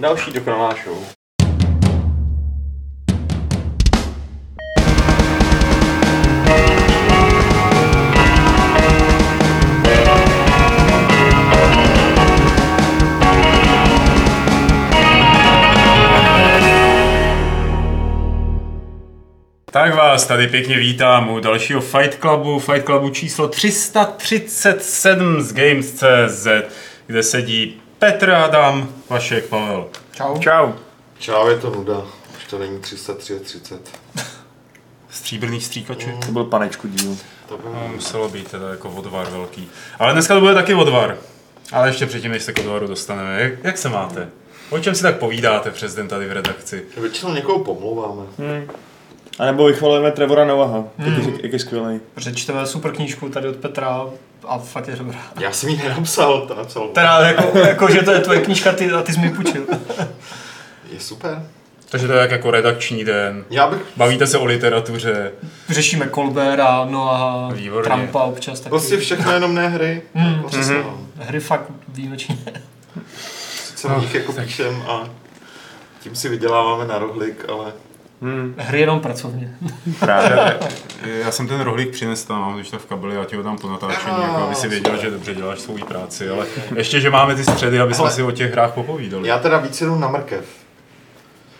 Další dokonalá show. Tak vás tady pěkně vítám u dalšího Fight Clubu, Fight Clubu číslo 337 z Games.cz, kde sedí Petr Adam, Vašek Pavel. Čau. Čau. Čau, je to nuda. Už to není 333. Stříbrný stříkaček. To byl panečku díl. To by No, muselo být teda jako odvar velký. Ale dneska to bude taky odvar. Ale ještě předtím, než se k odvaru dostaneme. Jak, jak se máte? O čem si tak povídáte přes den tady v redakci? Většinou někoho pomlouváme. A nebo vychvalujeme Trevora Noaha, hmm. jak je skvělý. Protože čteme super knížku tady od Petra a fakt je dobrá. Já jsem ji nenapsal, to napsal. Teda jako, jako, že to je tvoje knížka ty, a ty jsi mi půjčil. Je super. Takže to je jak jako redakční den. Já bych Bavíte se o literatuře. Řešíme Colbera, no a Výborně. Trumpa občas taky. prostě všechno jenom ne hry. Mm. Se nám. Hry fakt výjimečně. Sice o nich jako píšem a tím si vyděláváme na rohlik, ale Hry jenom pracovně. Právě. Já jsem ten rohlík přinesl tam, mám když tak v kabeli, já ti ho dám po natáčení, Ah, jako aby si věděl, že dobře děláš svou práci, ale ještě, že máme ty středy, aby jsme si o těch hrách popovídali. já teda víc jedu na mrkev.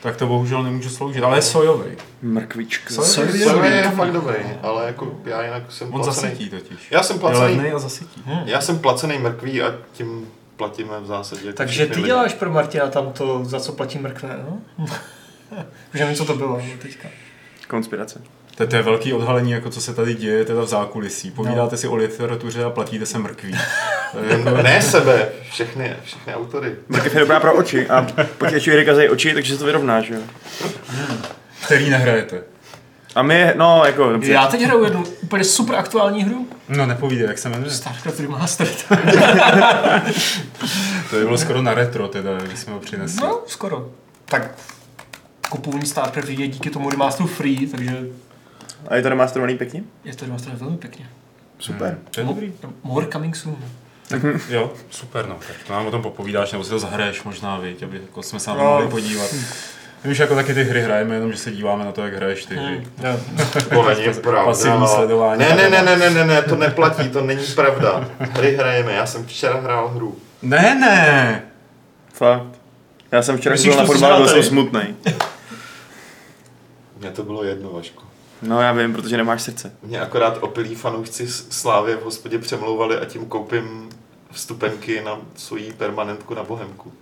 Tak to bohužel nemůže sloužit, ale je sojový. Mrkvička. Sojový To je fakt dobrý, ale jako já jinak jsem On placený. zasytí totiž. Já jsem Je placený, a zasytí. já jsem placený mrkví a tím platíme v zásadě. Takže ty lidi. děláš pro Martina tam to, za co platí mrkve, no? Už nevím, co to bylo no, teďka. Konspirace. To, to je velký odhalení, jako co se tady děje teda v zákulisí. Povídáte si o literatuře a platíte se mrkví. Jako... Ne sebe, všechny, všechny autory. Mrkev je dobrá pro oči a počítačové hry kazají oči, takže se to vyrovná, že jo. Který nehrajete. A my, no, jako, dobře. Já teď hraju jednu úplně super aktuální hru. No nepovídej, jak se jmenuje. StarCraft Remastered. To by bylo skoro na retro teda, když jsme ho přinesli. No, skoro. Tak kupovní StarCraft je díky tomu remasteru free, takže A je to remasterovaný pěkně? je to remastered velmi pěkně. Super. To je dobrý. More coming soon. Jo, super, no. Tak to nám o tom popovídáš, nebo si to zahraješ možná, viď, aby jako jsme se na No. to mohli podívat. My už jako taky ty hry hrajeme, jenom že se díváme na to, jak hraješ ty hry. Jo. To není pravda. Pasivní sledování. Ne, ne, ne, ne, ne, ne, ne, to neplatí, to není pravda. Hry hrajeme, já jsem včera hrál hru. Ne, ne! Fakt. Já jsem včera Myslíš byl na tu fotbale, byl jsem smutný. Mně to bylo jedno, Vašku. No já vím, protože nemáš srdce. Mě akorát opilí fanoušci Slávě v hospodě přemlouvali a tím koupím vstupenky na svoji permanentku na Bohemku.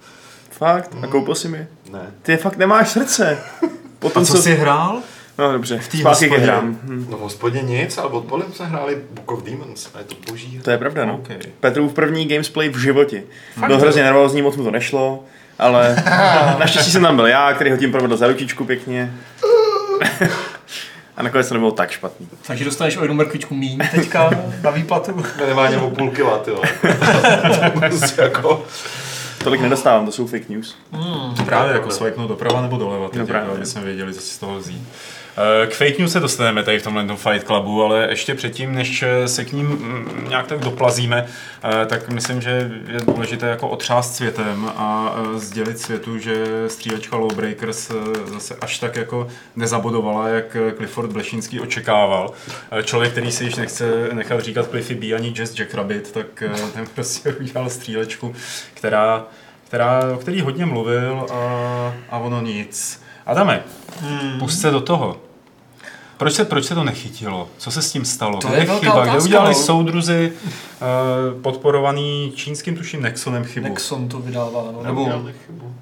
Fakt? A koupil si mi? Ne. Ty fakt nemáš srdce. Potom A co jsi hrál? No dobře, té zpátky ke hospodě? hrám. Hm. No v hospodě nic, ale odpoledne jsme hráli Book of Demons a je to boží hra. To je pravda, no. OK. Petrův první gamesplay v životě. Byl hrozně nervózní, moc mu to nešlo, ale naštěstí jsem tam byl já, který ho tím provedl za ručičku pěkně. A nakonec to nebylo tak špatný. Takže dostaneš o jednu mrkvičku míň teďka na výplatu. Minimálně o půl kila, ty jako... Tolik nedostávám, to jsou fake news. Právě jako swipe doprava nebo doleva, teď, No právě. jako, aby jsme věděli, co si z toho vzít. Eh, K fake news se dostaneme tady v tomhle tom Fight Clubu, ale ještě předtím, než se k ním mm, nějak tak doplazíme, eh, tak myslím, že je důležité jako otřást světem a eh, sdělit světu, že střílečka Lawbreakers zase až tak jako nezabodovala, jak Clifford Blešínský očekával. Člověk, který si již nechce nechat říkat Cliffy B ani Jazz Jackrabbit, tak eh, ten prostě udělal střílečku, která která, o který hodně mluvil a, a ono nic. Adame, hmm. pust se do toho. Proč se, proč se to nechytilo? Co se s tím stalo? To Kde je velká chyba? Kde udělali no. soudruzi uh, podporovaný čínským tuším Nexonem chybu? Nexon to vydává, no. Nebo chybu.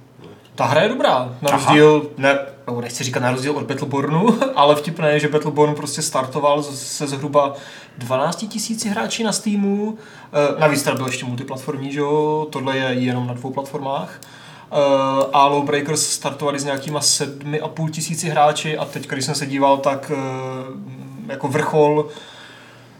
ta hra je dobrá, na rozdíl, ne, nebo nechci říkat na rozdíl od Battlebornu, ale vtipné je, že Battleborn prostě startoval se zhruba 12 tisíci hráči na Steamu, Eh, navíc teda byl ještě multiplatformní, že jo, tohle je jenom na dvou platformách. Eh, a Lawbreakers startovali s nějakýma 7,5 tisíci hráči a teď, když jsem se díval, tak eh, jako vrchol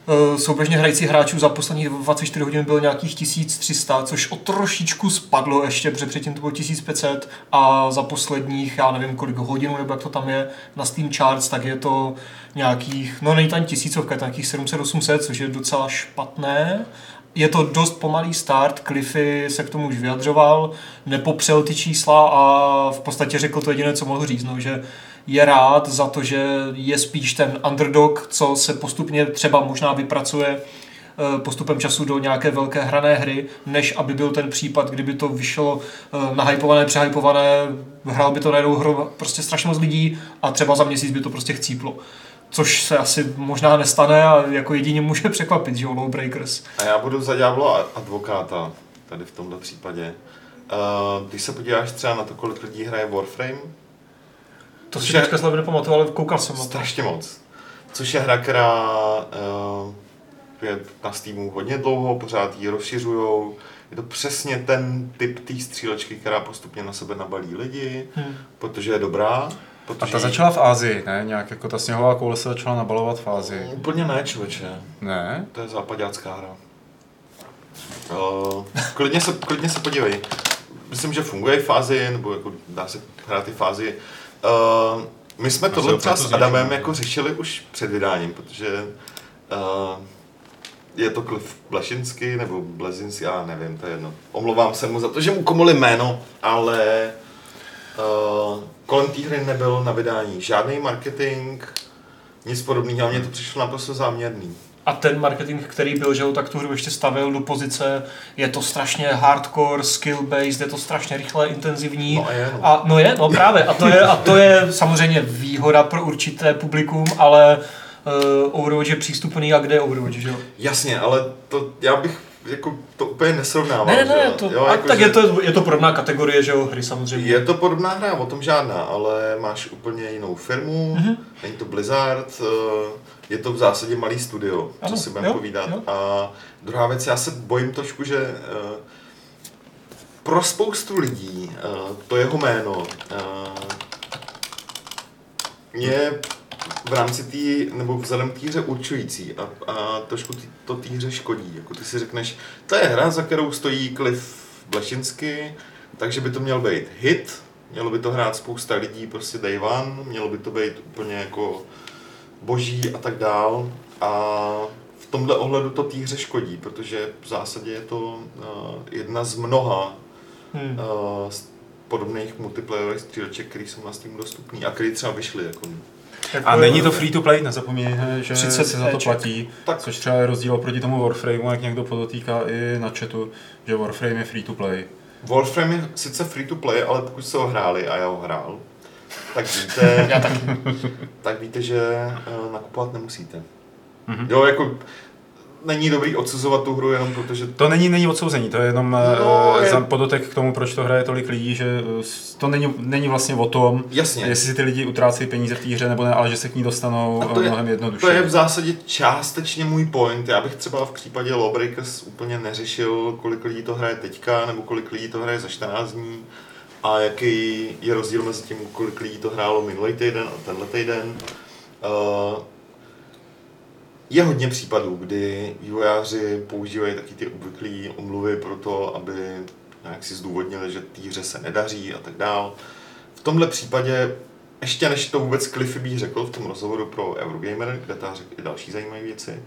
Eh, souběžně hráčů za posledních 24 hodin bylo nějakých 1300, což o trošičku spadlo ještě, protože předtím to bylo 1500 a za posledních, já nevím kolik hodin, nebo jak to tam je, na Steam Charts, tak je to nějakých, no není ani tisícovka, je to nějakých 700-800, což je docela špatné. Je to dost pomalý start, Cliffy se k tomu už vyjadřoval, nepopřel ty čísla a v podstatě řekl to jediné, co mohl říct, no, že je rád za to, že je spíš ten underdog, co se postupně třeba možná vypracuje eh, postupem času do nějaké velké hrané hry, než aby byl ten případ, kdyby to vyšlo eh, nahypované, přehypované, hrál by to najednou hru prostě strašně moc lidí a třeba za měsíc by to prostě chcíplo. Což se asi možná nestane a jako jedině může překvapit, že jo, Lowbreakers. A já budu za ďáblo advokáta tady v tomto případě. Uh, když se podíváš třeba na to, kolik lidí hraje Warframe, To si teďka slavě nepamatuju, ale koukal jsem na to. strašně moc. Což je hra, která uh, je na Steamu hodně dlouho, pořád ji rozšiřujou. Je to přesně ten typ té střílečky, která postupně na sebe nabalí lidi, Hmm. protože je dobrá. A Protože ta začala v Ázii, ne? Nějak jako ta sněhová koule se začala nabalovat v Ázii. Úplně ne, člověče. Ne? To je západácká hra. Uh, klidně, se, klidně se podívej. Myslím, že funguje v fázi, nebo jako dá se hrát i v fázi. Uh, my jsme tohle třeba s Adamem jako řešili už před vydáním, protože uh, je to Cliff Blešinsky, nebo Blezinsky, já nevím, to je jedno. Omlouvám se mu za to, že mu komoli jméno, ale uh, kolem té hry nebyl na vydání žádný marketing, nic podobného, a mně to přišlo naprosto záměrný. A ten marketing, který byl, že ho tak tu hru ještě stavil do pozice, je to strašně hardcore, skill-based, je to strašně rychle, intenzivní. No a je, no. A, no je, no právě. A to je, a to je samozřejmě výhoda pro určité publikum, ale uh, Overwatch je přístupný a kde je Overwatch, že jo? Jasně, ale to já bych jako to úplně nesrovnával. Ne, ne, ne, to, jo, a jako, tak že je to, je to podobná kategorie, že jo, hry samozřejmě. Je to podobná hra, o tom žádná, ale máš úplně jinou firmu, Mhm. mm-hmm. není to Blizzard, eh, je to v zásadě malý studio, co Ano, si budeme povídat. jo. A druhá věc, já se bojím trošku, že eh, pro spoustu lidí eh, to jeho jméno je v rámci té, nebo vzhledem k té hře určující a, a trošku tý, to té hře škodí. Jako ty si řekneš, to je hra, za kterou stojí Cliff Blešinsky, takže by to měl být hit, mělo by to hrát spousta lidí, prostě day one, mělo by to být úplně jako boží a tak dál. A v tomhle ohledu to té hře škodí, protože v zásadě je to uh, jedna z mnoha Hmm. uh, podobných multiplayerových stříleček, které jsou na Steamu dostupný a které třeba vyšly. Jako- A není to free to play, nezapomínejte, že 30 se za to platí, Tak. což třeba je rozdíl oproti tomu Warframeu, jak někdo podotýká i na chatu, že Warframe je free to play. Warframe je sice free to play, ale pokud jste ho hráli a já ho hrál, tak víte, tak víte, že uh, nakupovat nemusíte. Mhm. Jo, jako není dobrý odsuzovat tu hru jenom protože To není, není odsouzení, to je jenom No, no, je- podotek k tomu, proč to hraje tolik lidí, že eh, to není, není vlastně o tom, Jasně. jestli si ty lidi utrácejí peníze v té hře nebo ne, ale že se k ní dostanou A to je- mnohem jednoduše. To je v zásadě částečně můj point. Já bych třeba v případě Lawbreakers úplně neřešil, kolik lidí to hraje teďka, nebo kolik lidí to hraje za 14 dní a jaký je rozdíl mezi tím, kolik lidí to hrálo minulý týden a tenhle týden. Uh, je hodně případů, kdy vývojáři používají taky ty obvyklé omluvy pro to, aby nějak si zdůvodnili, že té hře se nedaří a tak dál. V tomhle případě, ještě než to vůbec Cliffy B řekl v tom rozhovoru pro Eurogamer, kde ta řekl i další zajímavé věci,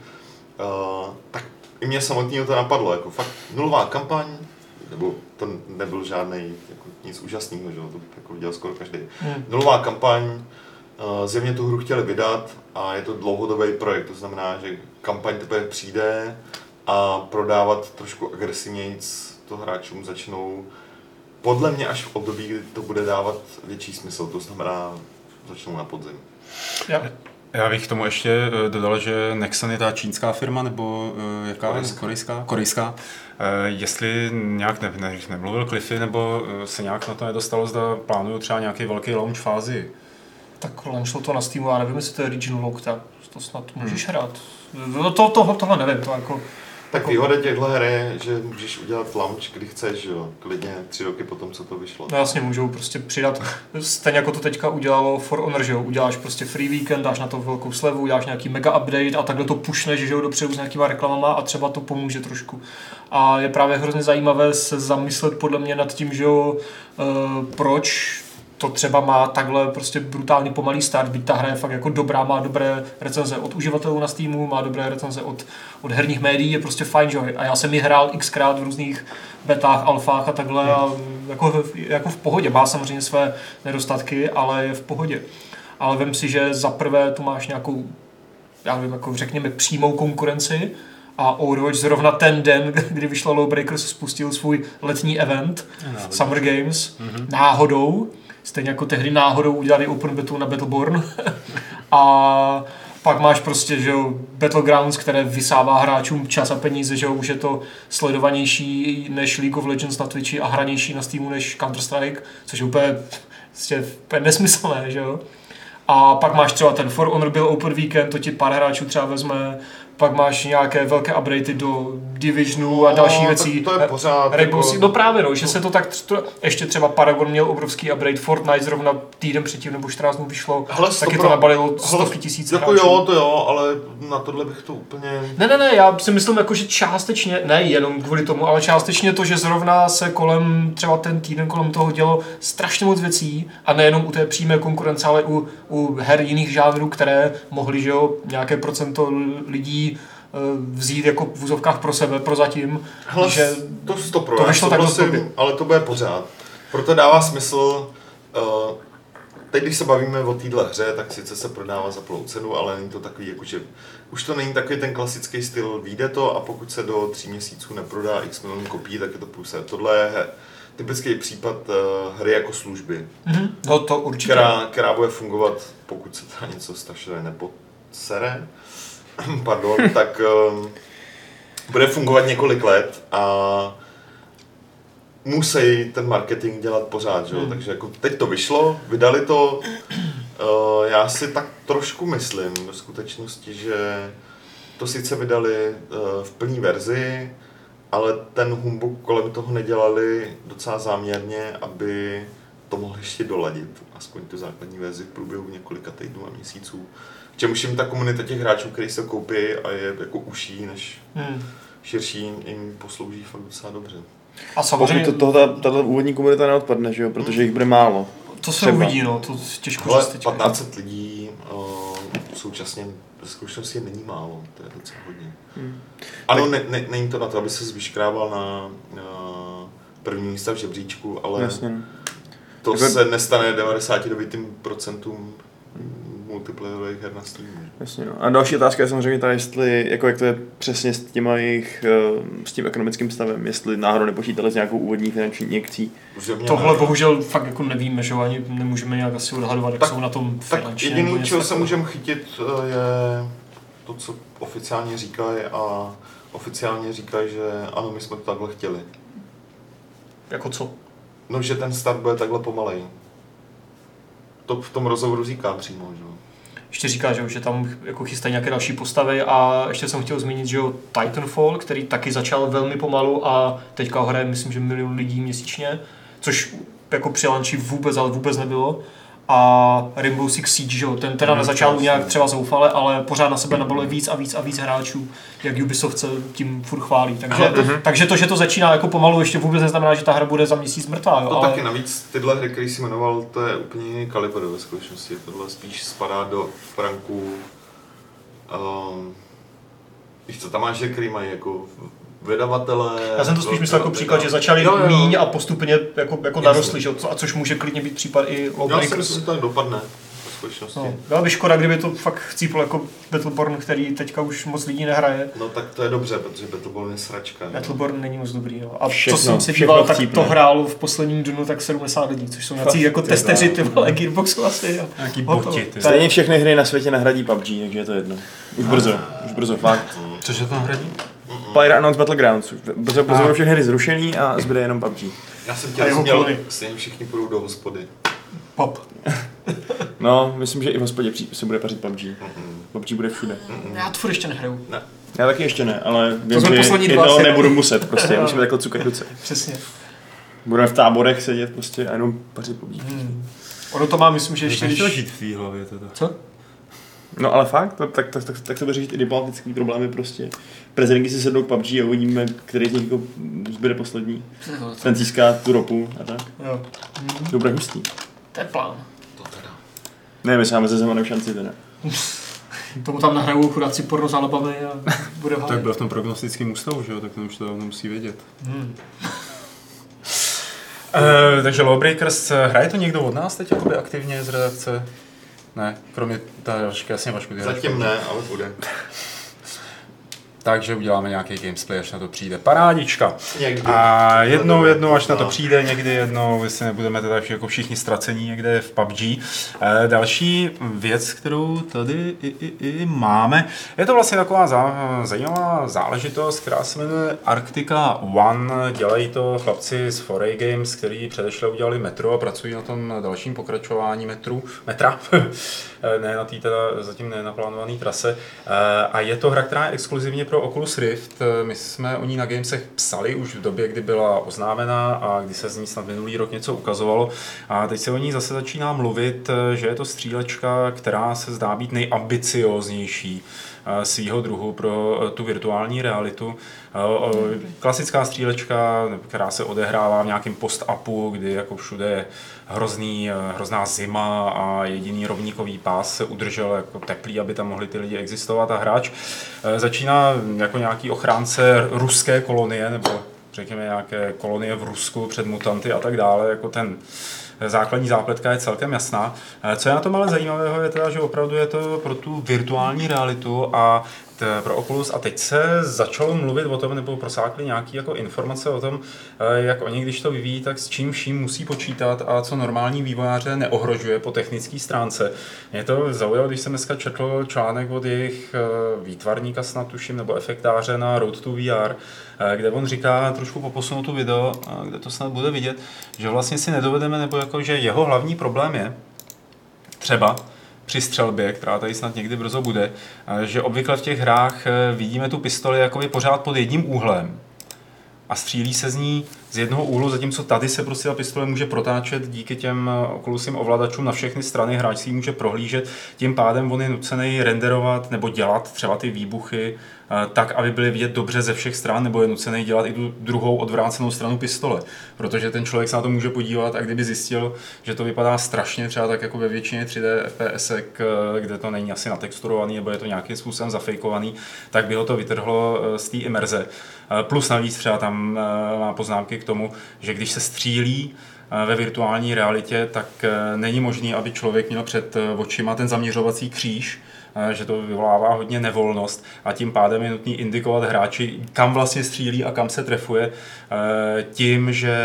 uh, tak i mě samotného to napadlo, jako fakt nulová kampaň, nebo to nebyl žádný jako nic úžasného, že to jako viděl skoro každý. Hmm. Nulová kampaň, uh, zjevně tu hru chtěli vydat a je to dlouhodobý projekt, to znamená, že kampaň teprve přijde a prodávat trošku agresivněji to hráčům začnou podle mě až v období, kdy to bude dávat větší smysl, to znamená začnou na podzim. Já, Já bych k tomu ještě eh, dodal, že Nexon je ta čínská firma, nebo eh, jaká? Korejská. Korejská. Korejská. Eh, Jestli nějak ne, ne, nemluvil Cliffy, nebo eh, se nějak na to nedostalo, zda plánuju třeba nějaký velký launch fázi. Tak launchlo to na Steamu, já nevím, jestli to je Regional Lock, tak to snad můžeš hrát. No to, to, tohle nevím, to jako... Tak výhoda těchto her je, že můžeš udělat launch, kdy chceš, že jo, klidně tři roky potom, co to vyšlo. No jasně, můžou prostě přidat, stejně jako to teďka udělalo For Honor, že jo, uděláš prostě free weekend, dáš na to velkou slevu, uděláš nějaký mega update a takhle to pušneš, že jo, dopředu s nějakýma reklamama a třeba to pomůže trošku. A je právě hrozně zajímavé se zamyslet podle mě nad tím, že jo, eh, proč to třeba má takhle prostě brutálně pomalý start, byť ta hra je fakt jako dobrá, má dobré recenze od uživatelů na Steamu, má dobré recenze od, od herních médií, je prostě fajn, že? A já jsem ji hrál xkrát v různých betách, alfách a takhle a jako, jako v pohodě. Má samozřejmě své nedostatky, ale je v pohodě. Ale vem si, že za prvé tu máš nějakou, já nevím, jako řekněme přímou konkurenci, a Overwatch zrovna ten den, kdy vyšla Lawbreakers, spustil svůj letní event Summer Games mm-hmm. náhodou. Stejně jako tehdy náhodou udělali Open Battle na Battleborn. a pak máš prostě, že jo, Battlegrounds, které vysává hráčům čas a peníze, že jo, už je to sledovanější než League of Legends na Twitchi a hranější na Steamu než Counter-Strike, což je úplně, prostě, úplně nesmyslné, že jo. A pak máš třeba ten For Honor byl Open Weekend, to ti pár hráčů třeba vezme, pak máš nějaké velké updaty do Divisionu a No, další tak věcí. to je pořád Rainbow jako- no právě no, že se to tak, to, ještě třeba Paragon měl obrovský upgrade, Fortnite zrovna týden předtím nebo 14 dnů vyšlo, Hele, taky to stopro- nabalilo stovky tisíc Jako hráčů. jo, to jo, ale na tohle bych to úplně... Ne, ne, ne, já si myslím jako, že částečně, ne jenom kvůli tomu, ale částečně to, že zrovna se kolem, třeba ten týden kolem toho dělo strašně moc věcí a nejenom u té přímé konkurence, ale u, u her jiných žánrů, které mohly, že jo, nějaké procento lidí vzít jako v úzovkách pro sebe, prozatím, Hele, že to to já vyšlo takhle souhlasím, blbě. ale to bude pořád. Proto dává smysl, uh, teď když se bavíme o téhle hře, tak sice se prodává za plnou cenu, ale není to takový, jako že už to není takový ten klasický styl, vyjde to a pokud se do tří měsíců neprodá x milionů kopií, tak je to půse. Tohle je he- typický případ uh, hry jako služby, mhm, no to určitě. která, která bude fungovat, pokud se tam něco strašně nepodsere, pardon, tak um, bude fungovat několik let a musí ten marketing dělat pořád, že? Hmm. takže jako teď to vyšlo, vydali to, uh, já si tak trošku myslím v skutečnosti, že to sice vydali uh, v plné verzi, ale ten humbug kolem toho nedělali docela záměrně, aby to mohli ještě doladit, aspoň tu základní verzi v průběhu několika týdnů a měsíců. K čemuž jim ta komunita těch hráčů, kteří se koupí a je jako uší než Hmm. širší, jim poslouží fakt docela dobře. A Pokud samozřejmě, to, toho, ta, tato úvodní komunita neodpadne, že jo, protože jich bude málo. to se třeba. uvidí, no, to těžko Ale říct teďka. 1500 lidí uh, současně ve zkušenosti není málo, to je docela hodně. Hmm. Ano, ne, ne, není to na to, aby se vyškrábal na, na první místa v žebříčku, ale Jasně. To Jako- se nestane 99% multiplayerových her na Steamu. Jasně, no. A další otázka je samozřejmě ta, jestli, jako jak to je přesně s těma jejich, eh, s tím ekonomickým stavem, jestli náhodou nepočítali s nějakou úvodní finanční injekcí. Tohle ne. bohužel fakt jako nevíme, že ani nemůžeme nějak asi odhadovat, jak Tak- jsou na tom Tak finančně. nebo jediný, čeho se můžeme chytit, eh, je to, co oficiálně říkají a oficiálně říkají, že ano, my jsme to takhle chtěli. Jako co? No, že ten start bude takhle pomalej. To v tom rozhovoru říká přímo, že. Ještě říká, že, že tam jako chystají nějaké další postavy a ještě jsem chtěl zmínit, že jo, Titanfall, který taky začal velmi pomalu a teďka hraje, myslím, že milion lidí měsíčně, což jako při vůbec, ale vůbec nebylo. A Rainbow Six Siege, že jo, ten teda na začátku nějak třeba zoufale, ale pořád na sebe nabaluje víc a víc a víc hráčů, jak Ubisoft se tím furt chválí. Takže, takže to, že to začíná jako pomalu, ještě vůbec neznamená, že ta hra bude za měsíc mrtvá. Jo, To ale... taky navíc tyhle hry, který jsi jmenoval, to je úplně jiný kalibr ve skutečnosti. Tohle spíš spadá do ranku um, víš co, tam máš hry, který mají jako vydavatele. Já jsem to spíš myslel jako příklad, že začali Jo, jo. míň a postupně jako, jako narostli, že? jo, co- a což může klidně být případ i Já si Lawbreakers. myslím, že to tak dopadne skutečnosti. No, No. byla by škoda, kdyby to fakt chcíplo jako Battleborn, který teďka už moc lidí nehraje. no tak to je dobře, protože Battleborn je sračka. jo. Battleborn není moc dobrý. No. A Všechno- co jsem si díval, tak to hrálo v posledním dnu tak 70 lidí, což jsou nějací jako testeři ty vole Gearboxu asi. A Nějaký boti, ty. Stejně všechny hry na světě nahradí PUBG, takže je to jedno. Už brzo, už brzo, fakt. Cože tam hradí? Player Unknown's Battlegrounds. Ah. budou všechny hry zrušený a zbyde jenom PUBG. Já jsem tě rozuměl, stejně všichni půjdou do hospody. Pop. No, myslím, že i v hospodě se bude pařit PUBG. Mm-mm. PUBG bude všude. Já to furt ještě nehraju. Ne. Já taky ještě ne, ale vím, jsme že jednoho nebudu muset prostě, musíme takhle cukat ruce. Přesně. Budeme v táborech sedět prostě a jenom pařit PUBG. Hmm. Ono to má, myslím, že ještě Ještě když... žít v té hlavě teda. Co? No ale fakt, to, tak, tak, tak, tak se bude řešit i diplomatický problémy prostě. Prezidentky si sednou k PUBG a uvidíme, který z nich jako zbyde poslední. Ten získá tu ropu a tak. Jo. To bude hustý. To je plán. To teda. Ne, my máme se Zemanem šanci teda. Tomu tam nahrajou chudáci porno s alabami a bude Tak hájet. byl v tom prognostickém ústavu, že jo, tak ten už to dávno musí vědět. Hmm. Uh, takže Lawbreakers, eh, hraje to někdo od nás teď jakoby aktivně z redakce? Ne, kromě ta Vaška, jasně Vašku, Zatím ne, ale bude. Takže uděláme nějaký gamesplay, až na to přijde. Parádička. Někdy. A jednou, jednou, až na to No. přijde, někdy jednou, jestli nebudeme teda jako všichni ztracení někde v PUBG. Eh, další věc, kterou tady i, i, i máme, je to vlastně taková zá, zajímavá záležitost, která se jmenuje Arctica One. Dělají to chlapci z Foray Games, který předešle udělali Metro a pracují na tom dalším pokračování metru, metra. Eh, ne na té teda zatím nenaplánované trase. Eh, A je to hra, která je exkluzivně pro Oculus Rift. Eh, My jsme o ní na Gamesech psali už v době, kdy byla oznámena a kdy se z ní snad minulý rok něco ukazovalo. A teď se o ní zase začíná mluvit, eh, že je to střílečka, která se zdá být nejambicioznější eh, svýho druhu pro tu virtuální realitu. O- Klasická střílečka, která se odehrává v nějakém post-upu, kdy jako všude je hrozný, eh, hrozná zima a jediný rovníkový pás se udržel jako teplý, aby tam mohli ty lidi existovat a hráč eh, začíná jako nějaký ochránce ruské kolonie nebo řekněme nějaké kolonie v Rusku před mutanty a tak dále, jako ten základní zápletka je celkem jasná. Eh, Co je na tom ale zajímavého, je teda, že opravdu je to pro tu virtuální realitu a pro Oculus a teď se začalo mluvit o tom, nebo prosákly nějaké jako informace o tom, eh, jak oni, když to vyvíjí, tak s čím vším musí počítat a co normální vývojáře neohrožuje po technické stránce. Mě to zaujalo, když jsem dneska četl článek od jejich eh, výtvarníka snad tuším, nebo efektáře na Road to VR, eh, kde on říká, trošku poposunu tu video, eh, kde to snad bude vidět, že vlastně si nedovedeme, nebo jako, že jeho hlavní problém je, třeba při střelbě, která tady snad někdy brzo bude, že obvykle v těch hrách eh, vidíme tu pistoli jakoby pořád pod jedním úhlem a střílí se z ní z jednoho úhlu, zatímco tady se prostě ta pistole může protáčet díky těm eh, Oculusím ovladačům na všechny strany, hráč si ji může prohlížet, tím pádem on je nucený renderovat nebo dělat třeba ty výbuchy eh, tak, aby byly vidět dobře ze všech stran, nebo je nucený dělat i tu druhou odvrácenou stranu pistole, protože ten člověk se na to může podívat a kdyby zjistil, že to vypadá strašně, třeba tak jako ve většině 3D FPS, kde to není asi natexturovaný, nebo je to nějakým způsobem zafejkovaný, tak by ho to vytrhlo eh, z té imerze. Eh, Plus navíc třeba tam eh, má poznámky k tomu, že když se střílí eh, ve virtuální realitě, tak eh, není možné, aby člověk měl před eh, očima ten zaměřovací kříž, že to vyvolává hodně nevolnost a tím pádem je nutný indikovat hráči, kam vlastně střílí a kam se trefuje tím, že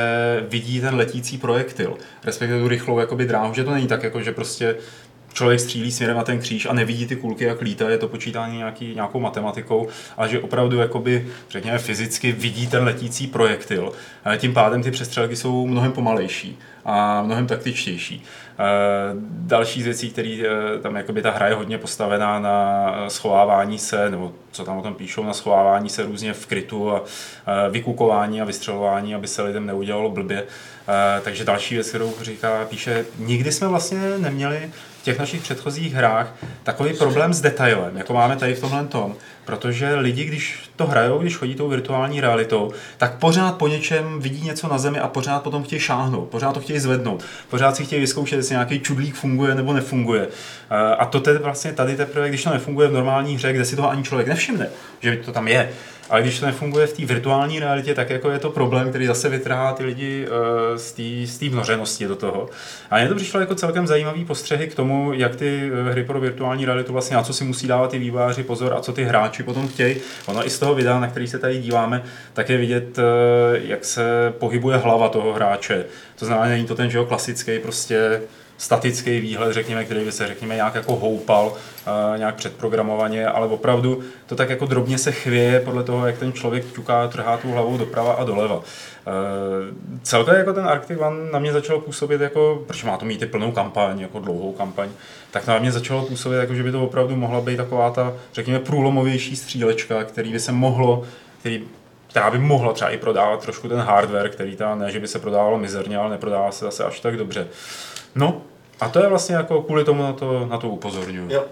vidí ten letící projektil, respektive tu rychlou jakoby dráhu, že to není tak, jako že prostě člověk střílí směrem na ten kříž a nevidí ty kulky, jak lítá, je to počítání nějaký, nějakou matematikou, ale že opravdu jakoby, řekněme, fyzicky vidí ten letící projektil. Eh, Tím pádem ty přestřelky jsou mnohem pomalejší a mnohem taktičtější. Eh, Další z věcí, které tam jakoby ta hra je hodně postavená na schovávání se, nebo co tam o tom píšou, na schovávání se různě v krytu a eh, vykukování a vystřelování, aby se lidem neudělalo blbě. Eh, Takže další věc, kterou říká, píše, nikdy jsme vlastně neměli těch našich předchozích hrách takový problém s detailem, jako máme tady v tomhle tom, protože lidi, když to hrajou, když chodí tou virtuální realitou, tak pořád po něčem vidí něco na zemi a pořád potom chtějí šáhnout, pořád to chtějí zvednout, pořád si chtějí vyzkoušet, jestli nějaký čudlík funguje nebo nefunguje. Eh, A to teď vlastně tady teprve, když to nefunguje v normální hře, kde si toho ani člověk nevšimne, že to tam je, ale když to nefunguje v té virtuální realitě, tak jako je to problém, který zase vytrhá ty lidi eh, z té vnořenosti do toho. A mně to přišlo jako celkem zajímavý postřehy k tomu, jak ty eh, hry pro virtuální realitu vlastně, na co si musí dávat ty vývojáři pozor a co ty hráči potom chtějí. Ono i z toho videa, na který se tady díváme, tak je vidět, eh, jak se pohybuje hlava toho hráče. To znamená, není to ten, že jo, klasický prostě statický výhled, řekněme, který by se, řekněme, nějak jako houpal, uh, nějak předprogramovaně, ale opravdu to tak jako drobně se chvěje podle toho, jak ten člověk ťuká, trhá tu hlavou doprava a doleva. Uh, celkově jako ten Arctic One na mě začal působit jako, protože má to mít i plnou kampaň, jako dlouhou kampaň, tak na mě začalo působit jako, že by to opravdu mohla být taková ta, řekněme, průlomovější střílečka, který by se mohlo, který která by mohla třeba i prodávat trošku ten hardware, který tam ne, že by se prodávalo mizerně, ale neprodává se zase až tak dobře. No, a to je vlastně jako kvůli tomu na to, na to upozorňuji. Jo,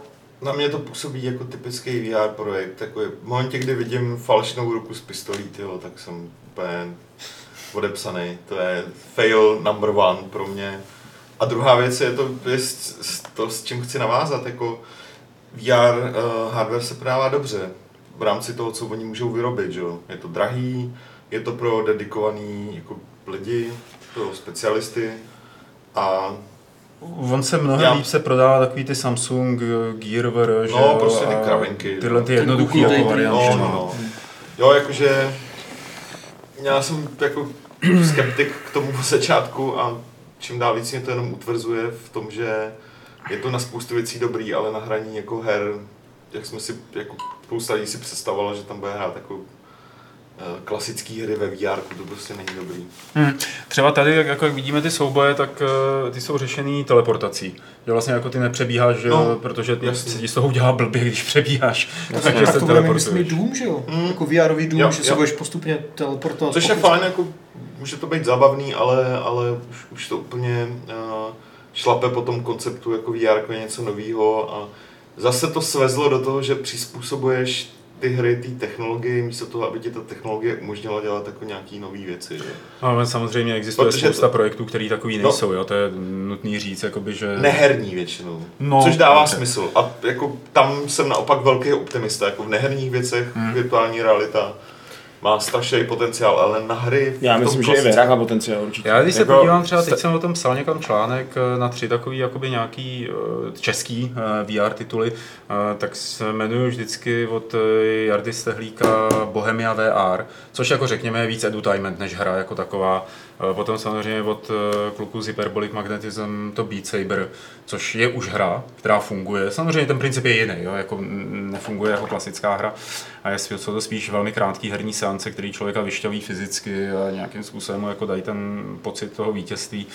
na mě to působí jako typický VR projekt. Takový, v momentě, kdy vidím falšnou ruku s pistolí, tyjo, tak jsem úplně odepsaný. To je fail number one pro mě. A druhá věc je to, je to, s čím chci navázat, jako VR uh, hardware se prodává dobře v rámci toho, co oni můžou vyrobit, že. Je to drahý, je to pro dedikovaný jako lidi, pro specialisty a On se mnohem Já- líp se prodává takový ty Samsung Gearwear, že No, jo, prostě ty kravinky, Tyhle no. ty jednoduchý Ten jako varianty. No, no, no. Jo, jakože já jsem jako skeptik k tomu začátku a čím dál víc mě to jenom utvrzuje v tom, že je to na spoustu věcí dobrý, ale na hraní jako her, jak jsme si, jako spousta lidí si představovala, že tam bude hrát jako eh, klasický hry ve VR, to prostě není dobrý. Hmm. Třeba tady, jak, jako jak vidíme ty souboje, tak uh, ty jsou řešený teleportací. Že vlastně jako ty nepřebíháš, No, protože jasně. se ti z toho udělá blbě, když přebíháš. Tak, Takže tak se to bude mít, myslím. Doom, že jo? Mm. Jako VR-ový Doom, Jo, že se jo. budeš postupně teleportovat. Což je fajn, jako může to být zábavný, ale, ale už, už to úplně uh, šlape po tom konceptu jako VR jako něco nového a zase to svezlo do toho, že přizpůsobuješ ty hry té technologii, místo toho, aby ti ta technologie umožnila dělat jako nějaký nové věci. Že? Ale samozřejmě existuje Protože spousta to- projektů, který takový No. nejsou, jo, to je nutný říct, jakoby, že... Neherní většinou, No, což dává dobře. smysl. A jako tam jsem naopak velký optimista, jako v neherních věcech Hmm. virtuální realita má strašný potenciál, ale na hry... v Já tom myslím, že i ve klasickém- hrách má potenciál určitě. Já když se Jako- podívám třeba, teď jsem o tom psal někam článek eh, na tři takový jakoby nějaký eh, český eh, VR tituly, tak se jmenuju vždycky od Jardy Stehlíka Bohemia VR, což jako řekněme je víc edutainment než hra jako taková. Eh, Potom samozřejmě od eh, kluků z Hyperbolic Magnetism to Beat Saber, což je už hra, která funguje. Samozřejmě ten princip je jiný, jo? Jako nefunguje jako klasická hra a je, jsou to spíš velmi krátký herní seance, který člověka vyšťaví fyzicky a nějakým způsobem jako dají ten pocit toho vítězství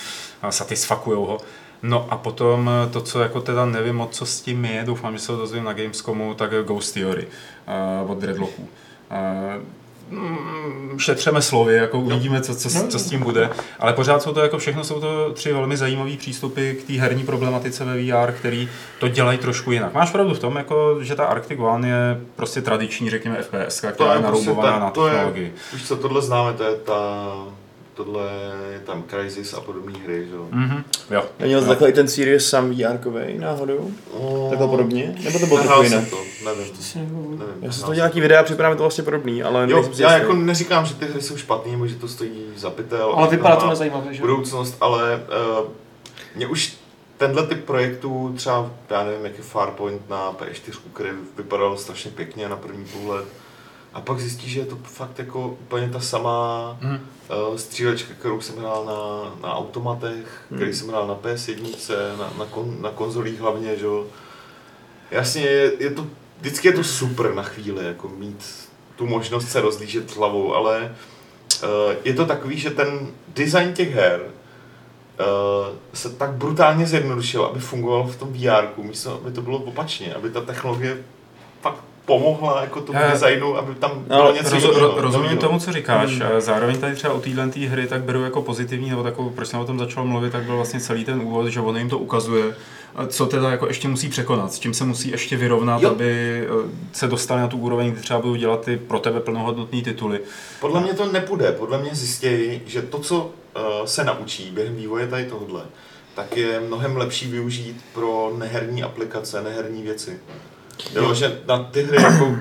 a satisfakujou ho. No a potom eh, to, co jako teda nevím moc, co s tím je, doufám, že se to dozvím na Gamescomu, tak Ghost Theory uh, od Dreadlocků. Uh, šetřeme slovy, jako uvidíme, co, co, co, s tím bude, ale pořád jsou to jako všechno, jsou to tři velmi zajímavé přístupy k té herní problematice ve VR, který to dělají trošku jinak. Máš pravdu v tom, jako, že ta Arctic One je prostě tradiční, řekněme, FPS, která je prostě naroubovaná ta- na to je- technologii. Už co tohle známe, to je ta, tohle je tam Crysis a podobné hry, že jo. Mhm, jo. Neměl jsi takhle i ten Serious Sam VR náhodou? Takhle podobně? Nebo to bylo trochu jiné? to, nevím. Nevím. nevím Já jsem to nějaký videa, připravím to vlastně podobný, ale Jo, já jistý. jako neříkám, že ty hry jsou špatný, nebo že to stojí za pytel. Ale vypadá to nezajímavě, že jo? Budoucnost, ale uh, mě už tenhle typ projektů, třeba, já nevím, jak je Farpoint na P4, který vypadal strašně pěkně na první pohled, a pak zjistíš, že je to fakt jako úplně ta samá Mhm. Uh, střílečka, kterou jsem hrál na, na automatech, Hmm. který jsem hrál na PS1, na, na, kon, na konzolích hlavně, že jo. Jasně, je, je to, vždycky je to super na chvíli, jako mít tu možnost se rozlížet hlavou, ale uh, je to takový, že ten design těch her uh, se tak brutálně zjednodušil, aby fungoval v tom VR, místo aby to bylo opačně, aby ta technologie pomohla jako tomu Já- designu, aby tam No, bylo něco Roz, jiného, ro, rozumím tomu, co říkáš. Hmm. a Zároveň tady třeba u téhle tý hry tak beru jako pozitivní, nebo takovou, proč jsem o tom začal mluvit, tak byl vlastně celý ten úvod, že on jim to ukazuje, a co teda jako ještě musí překonat, s čím se musí ještě vyrovnat, Jo. aby eh, se dostali na tu úroveň, kdy třeba budou dělat ty pro tebe plnohodnotné tituly. Podle mě to nepůjde. Podle mě zjistějí, že to, co se naučí během vývoje tady tohle, tak je mnohem lepší využít pro neherní aplikace, neherní věci. Jo, že na ty hry jako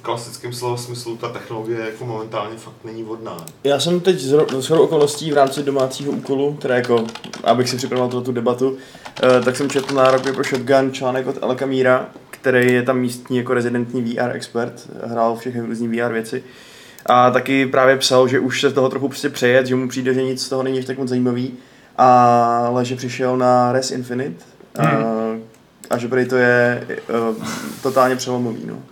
v klasickém slova smyslu ta technologie jako momentálně fakt není vhodná. Já jsem teď z shodou okolností v rámci domácího úkolu, teda jako, abych si připravil tu, tu debatu, eh, tak jsem četl na rok pro Shotgun článek od El Kamíra, který je tam místní jako rezidentní VR expert, hrál všechny různý VR věci. A taky právě psal, že už se z toho trochu prostě přejet, že mu přijde, že nic z toho není ještě tak moc zajímavý, ale že přišel na Res Infinite a, a že prý to je uh, totálně přelomový. No.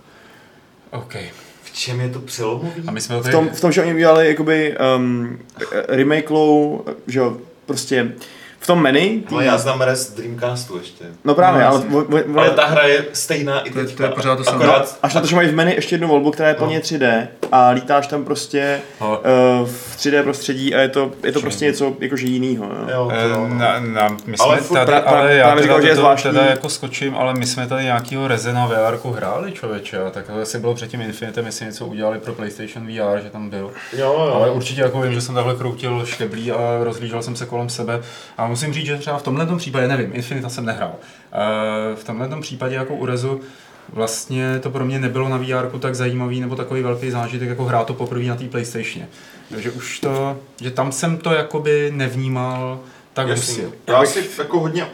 OK. V čem je to přelomový? A my jsme to V tady... tom, v tom, že oni udělali jakoby um, remake low, že jo, prostě v tom menu, Ale já znám res Dreamcastu ještě. no právě, No, ale, vo- vo- Ale ta hra je stejná i teďka. to je pořád to samé. Akorát až na to, že mají v menu ještě jednu volbu, která je plně No. 3D a lítáš tam prostě No. uh, v 3D prostředí a je to, je to prostě něco jakože jinýho. Jo. Jo, to Eh, jo, no. Na, na, my Ale jsme tady, pra- pra- ale já říkal, že je teda jako skočím, ale my jsme tady nějakýho Rezena VR hráli, člověče, a tak to asi bylo předtím Infinitem, jestli něco udělali pro PlayStation VR, že tam byl. Jo, jo. Ale určitě jako vím, že jsem takhle kroutil škeblí a rozlížel jsem se kolem sebe a musím říct, že třeba v tomhle případě, nevím, Infinita jsem nehrál, uh, v tomhle případě jako u Rezu vlastně to pro mě nebylo na VR tak zajímavý nebo takový velký zážitek, jako hrát to poprvé na té PlayStationě. Takže už to, že tam jsem to jakoby nevnímal tak Jasně. hustě. Já si jako hodně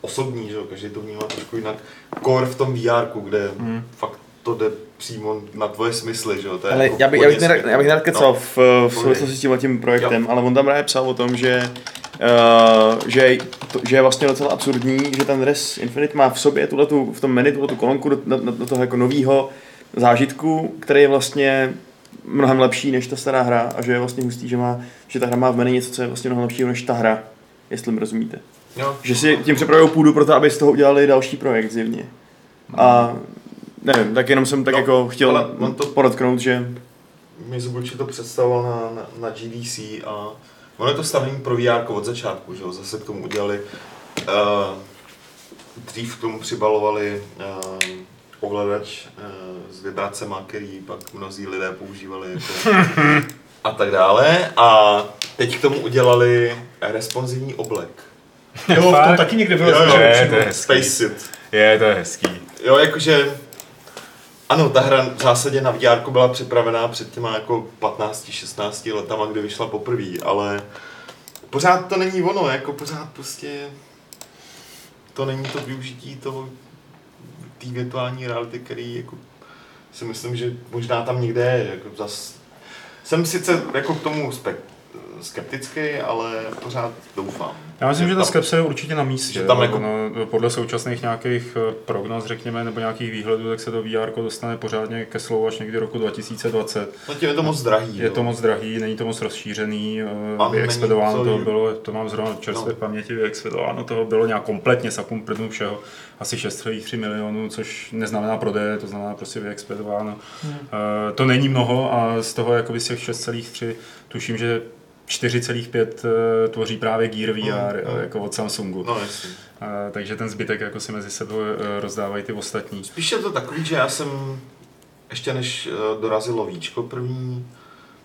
osobní, že jo, každý to vnímá trošku jinak. Core v tom VR, kde hmm. fakt to jde přímo na tvoje smysly, že jo. To je Ale jako já bych, já bych, nerad, já bych nerad kecal No. v, v souvislosti s tím tím projektem, Jo. ale on tam právě psal o tom, že, uh, že, to, že je vlastně docela absurdní, že ten Res Infinite má v sobě tuhletu, v tom menu tuhletu kolonku do, do, do toho jako novýho zážitku, který je vlastně mnohem lepší než ta stará hra a že je vlastně hustý, že, má, že ta hra má v menu něco, co je vlastně mnohem lepšího než ta hra, jestli mi rozumíte. Jo. Že si tím připravují půdu pro to, aby z toho udělali další projekt zjevně. A nevím, tak jenom jsem tak No, jako chtěl on to- podotknout, že Mizuguchi to představoval na, na, na GDC a ono je to stavení pro VR od začátku, že jo? zase k tomu udělali, uh, dřív k tomu přibalovali uh, ovladač uh, s vibracema, který pak mnozí lidé používali jako a tak dále a teď k tomu udělali responsivní oblek. Jo, v tom taky někde bylo. Jo, jo, že je, to je hezký. Space Sit. Je, to je hezký. Jo, jakože ano, ta hra v zásadě na VR byla připravená před těma jako 15-16 letama, kdy vyšla poprvé, ale pořád to není ono, jako pořád prostě to není to využití toho té virtuální reality, který jako si myslím, že možná tam někde je, jako zas, jsem sice jako k tomu spek, skeptický, ale pořád doufám. Já myslím, že ta tam- skepse je určitě na místě. že tam jako- no, podle současných nějakých eh, prognóz, řekněme, nebo nějakých výhledů, tak se to VR dostane pořádně ke slovu až někdy roku 2020. Zatím je to moc drahý. Je jo. to moc drahý, není to moc rozšířený, eh, vyexpedováno toho to- bylo, to mám zrovna čerstvé No. paměti, vyexpedováno toho bylo nějak kompletně sapum prdnu všeho, asi 6,3 milionů, což neznamená prodeje, to znamená prostě vyexpedováno. Hmm. Eh, To není mnoho a z toho jakoby z těch 6,3 tuším, že 4,5 eh, tvoří právě Gear VR mm. eh, jako od Samsungu. No jasně. Eh, Takže ten zbytek jako si mezi sebou eh, rozdávají ty ostatní. Spíš je to takový, že já jsem ještě než dorazilo víčko první,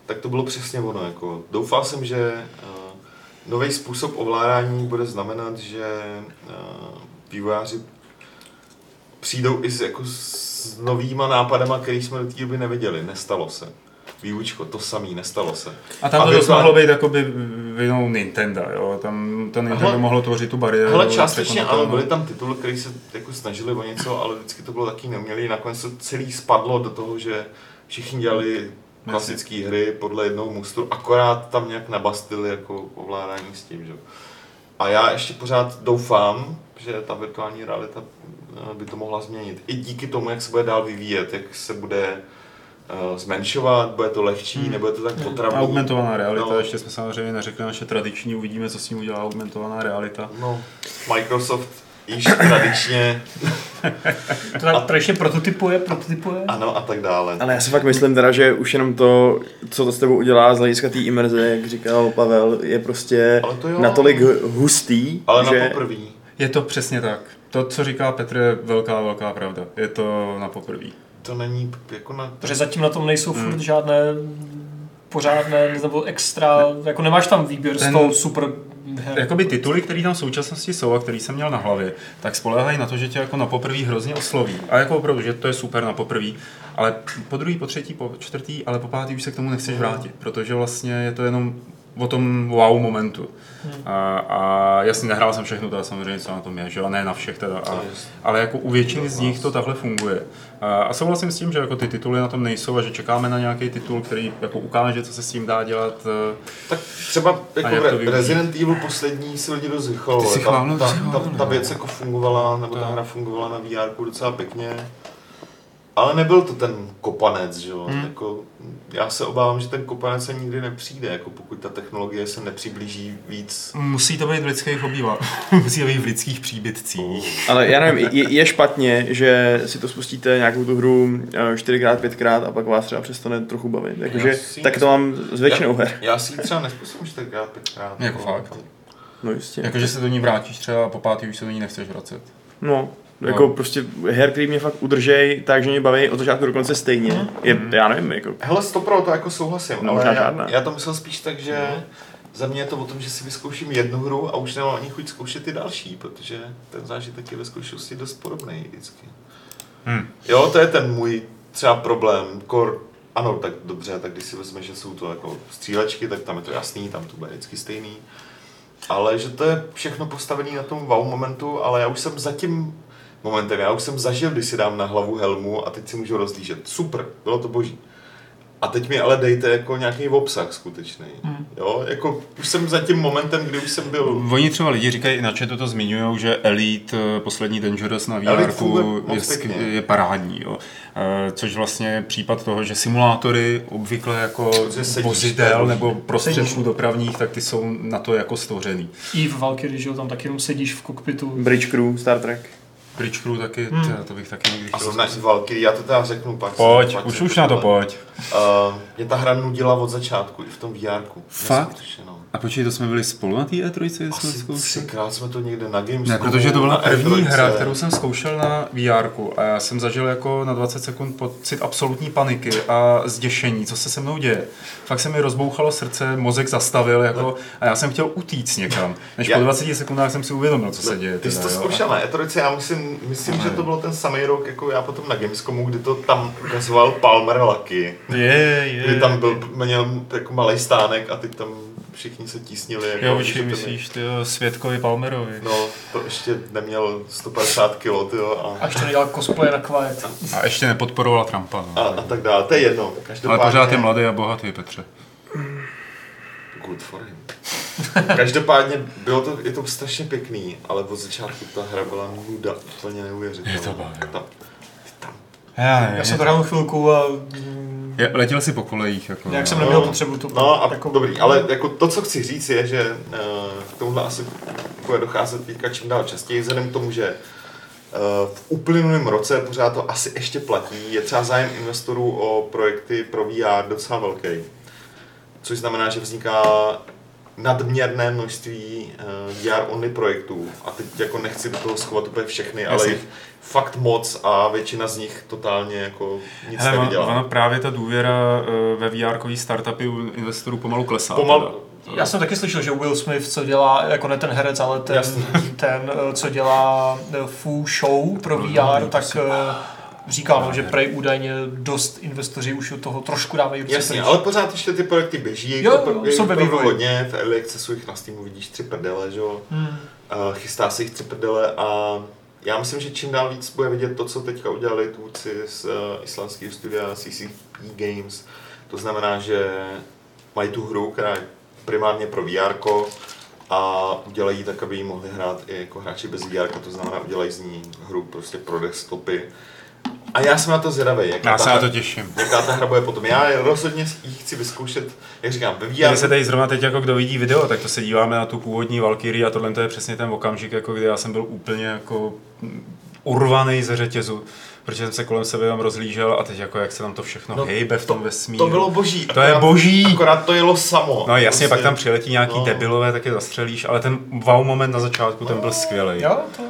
tak to bylo přesně ono. Jako. Doufal jsem, že nový způsob ovládání bude znamenat, že vývojáři přijdou i s, jako s novýma nápadama, který jsme do té doby neviděli. Nestalo se. Výučko, to samý, nestalo se. A tam to dost mohlo být jakoby vinou Nintendo, jo? Tam to Nintendo Hele- mohlo tvořit tu bariéru. Ale částečně ano, byly tam tituly, které se jako snažili o něco, ale vždycky to bylo taky neumělý. Nakonec to celý spadlo do toho, že všichni dělali klasické hry podle jednoho mustru, akorát tam nějak nabastili jako ovládání s tím, že? A já ještě pořád doufám, že ta virtuální realita eh, by to mohla změnit. I díky tomu, jak se bude dál vyvíjet, jak se bude zmenšovat, bude to lehčí, Hmm. nebude to tak potravný. Augmentovaná realita, No. ještě jsme samozřejmě neřekli naše tradiční, uvidíme, co s tím udělá augmentovaná realita. No, Microsoft již tradičně, To tak tradičně prototypuje, prototypuje. ano a tak dále. Ale já si fakt myslím teda, že už jenom to, co to s tebou udělá z hlediska té imerze, jak říkal Pavel, je prostě Ale to jo. natolik hustý, Ale že... na poprví. Je to přesně tak. To, co říká Petr, je velká, velká pravda. Je to na poprví. To není jako na... Protože zatím na tom nejsou Hmm. furt žádné pořádné, nebo extra, jako nemáš tam výběr z Ten- toho super her. Jakoby tituly, které tam v současnosti jsou a který jsem měl na hlavě, tak spolehají na to, že tě jako na poprví hrozně osloví. A jako opravdu, že to je super na poprví, ale po druhý, po třetí, po čtvrtý, ale po pátý už se k tomu nechceš vrátit, protože vlastně je to jenom o tom wow momentu. A, a jasně, nehrál jsem všechno, to samozřejmě, co na tom je, že jo, ne na všech teda, a, ale jako u většiny z nich to takhle funguje. A, a souhlasím s tím, že jako ty tituly na tom nejsou a že čekáme na nějaký titul, který jako ukáže, co se s tím dá dělat. eh, Tak třeba jako Re-? Resident Evil poslední se lidi dost vychvalovali. Ta, ta, ta, ta no. věc jako fungovala, nebo ta hra fungovala na VR docela pěkně. Ale nebyl to ten kopanec, že jo? Hmm. Jako, já se obávám, že ten kopanec se nikdy nepřijde, jako pokud ta technologie se nepřiblíží víc. Musí to být v lidských obývách. Musí to být v lidských příbytcích. Ale já nevím, je, je špatně, že si to spustíte nějakou tu hru eh, 4x, 5x a pak vás třeba přestane trochu bavit. Jakože, tak to mám s většinou já, her. já si ji třeba nespustím 4x, 5x. Jako fakt? No jistě. Jakože se do ní vrátíš třeba a po pátý už se do ní nechceš vracet. No, jako No. prostě her, který mě fakt udržej, takže mě baví od začátku do konce stejně. Je, já nevím, jako Hele, 100 pro to jako souhlasím, No, ale já, žádná. já to myslel spíš tak, že za mě je to o tom, že si vyzkouším jednu hru a už nemám ani chuť zkoušet ty další, protože ten zážitek je ve zkoušenosti dost podobný vždycky. Hm. Jo, to je ten můj třeba problém. Kor, ano, tak dobře, tak když si vezmeš, že jsou to jako střílečky, tak tam je to jasný, tam to bude vždycky stejný. Ale že to je všechno postavené na tom wow momentu, ale já už jsem za tím momentem, já už jsem zažil, když si dám na hlavu helmu a teď si můžu rozlížet. Super, bylo to boží. A teď mi ale dejte jako nějaký obsah skutečný. Hmm. Jo, jako už jsem za tím momentem, kdy už jsem byl Oni třeba lidi říkají, na to to zmiňují, že Elite, eh, poslední Dangerous na VR je, je parádní. Jo. Eh, Což vlastně je případ toho, že simulátory obvykle jako vozidel nebo prostředků dopravních, tak ty jsou na to jako stvořený. I v Valkyrie, že jo, tam taky jenom sedíš v kokpitu. Bridge Crew, Star Trek. Bridge Crew taky, Hmm. hmm. to bych taky někdy a chtěl zrovna zkusit. i Valkyrie, já to teda řeknu pak. Pojď, pak už, už na to pojď. Uh, mě ta hra nudila od začátku, i v tom VR. Fakt? No. A počkej, to jsme byli spolu na té E3, kde jsme Asi zkoušeli? třikrát jsme to někde na Gamescomu. Ne, protože to byla první E3. hra, kterou jsem zkoušel na VR a já jsem zažil jako na 20 sekund pocit absolutní paniky a zděšení, co se se mnou děje. Fakt se mi rozbouchalo srce, mozek zastavil jako, a já jsem chtěl utíct někam. Než Já- po 20 sekundách jsem si uvědomil, co se děje. Ty jsi to zkoušel na E3, já myslím, myslím že to bylo ten samý rok, jako já potom na Gamescomu, kdy to tam ukazoval Palmer Lucky. Je, je. Kdy tam byl, měl jako malý stánek a teď tam všichni se tísnili. Jako, Jo, mi- myslíš, ty Světkovi Palmerovi. No, to ještě neměl 150 kg, tyjo, a, Až to nedělal cosplay na Quiet. A ještě nepodporoval Trumpa. a, No. a tak dále. To je jedno. Ale Každopádně, pořád je mladý a bohatý, Petře. Good for him. Každopádně bylo to, je to strašně pěkný, ale od začátku ta hra byla nuda, úplně neuvěřitelná. Je to baví. Ta, tam, Já nevím. Já jsem to hrál chvilku a Je, letěl si po kolejích. Jako, nějak jsem no. neměl potřebu to No a jako- dobrý, ale jako to, co chci říct, je, že uh, k tomuhle asi bude docházet teďka čím dál častěji, vzhledem k tomu, že uh, v uplynulém roce pořád to asi ještě platí, je třeba zájem investorů o projekty pro VR docela velký. Což znamená, že vzniká nadměrné množství uh, VR only projektů. A teď jako nechci do toho schovat úplně všechny, ale Jasně. jich fakt moc a většina z nich totálně jako nic Hele, nevydělá. ono právě ta důvěra eh, ve VR startupy u investorů pomalu klesá. Pomal, teda. Já jsem taky slyšel, že Will Smith, co dělá, jako ne ten herec, ale ten, ten eh, co dělá eh, full show pro VR, tak eh, říkal, no, že prej údajně dost investoři už od toho trošku dávají ruce Jasně, pryč. ale pořád ještě ty projekty běží, Jo, jo, je jsou ve opravdu vývoji. hodně, v Early Accessu jich na Steamu vidíš tři prdele, že jo, Hmm. uh, chystá se jich tři prdele a já myslím, že čím dál víc bude vidět to, co teďka udělali tvůrci z uh, islandského studia CCP Games, to znamená, že mají tu hru, která je primárně pro VR, a udělají tak, aby ji mohli hrát i jako hráči bez VR, to znamená udělají z ní hru prostě pro desktopy. A já jsem na to zvědavý, jaká, Já se na to těším. jaká ta hra bude potom. Já rozhodně ji chci vyzkoušet, jak říkám, ve VR. se tady zrovna teď, jako kdo vidí video, tak to se díváme na tu původní Valkyrie a tohle to je přesně ten okamžik, jako kdy já jsem byl úplně jako urvaný ze řetězu, protože jsem se kolem sebe tam rozlížel a teď jako jak se tam to všechno No, no, hejbe v tom vesmíru. To bylo boží. To je boží. Akorát to jelo samo. No jasně, Prostě- pak tam přiletí nějaký no. debilové, tak je zastřelíš, ale ten wow moment na začátku, ten byl skvělý. Jo, to jo.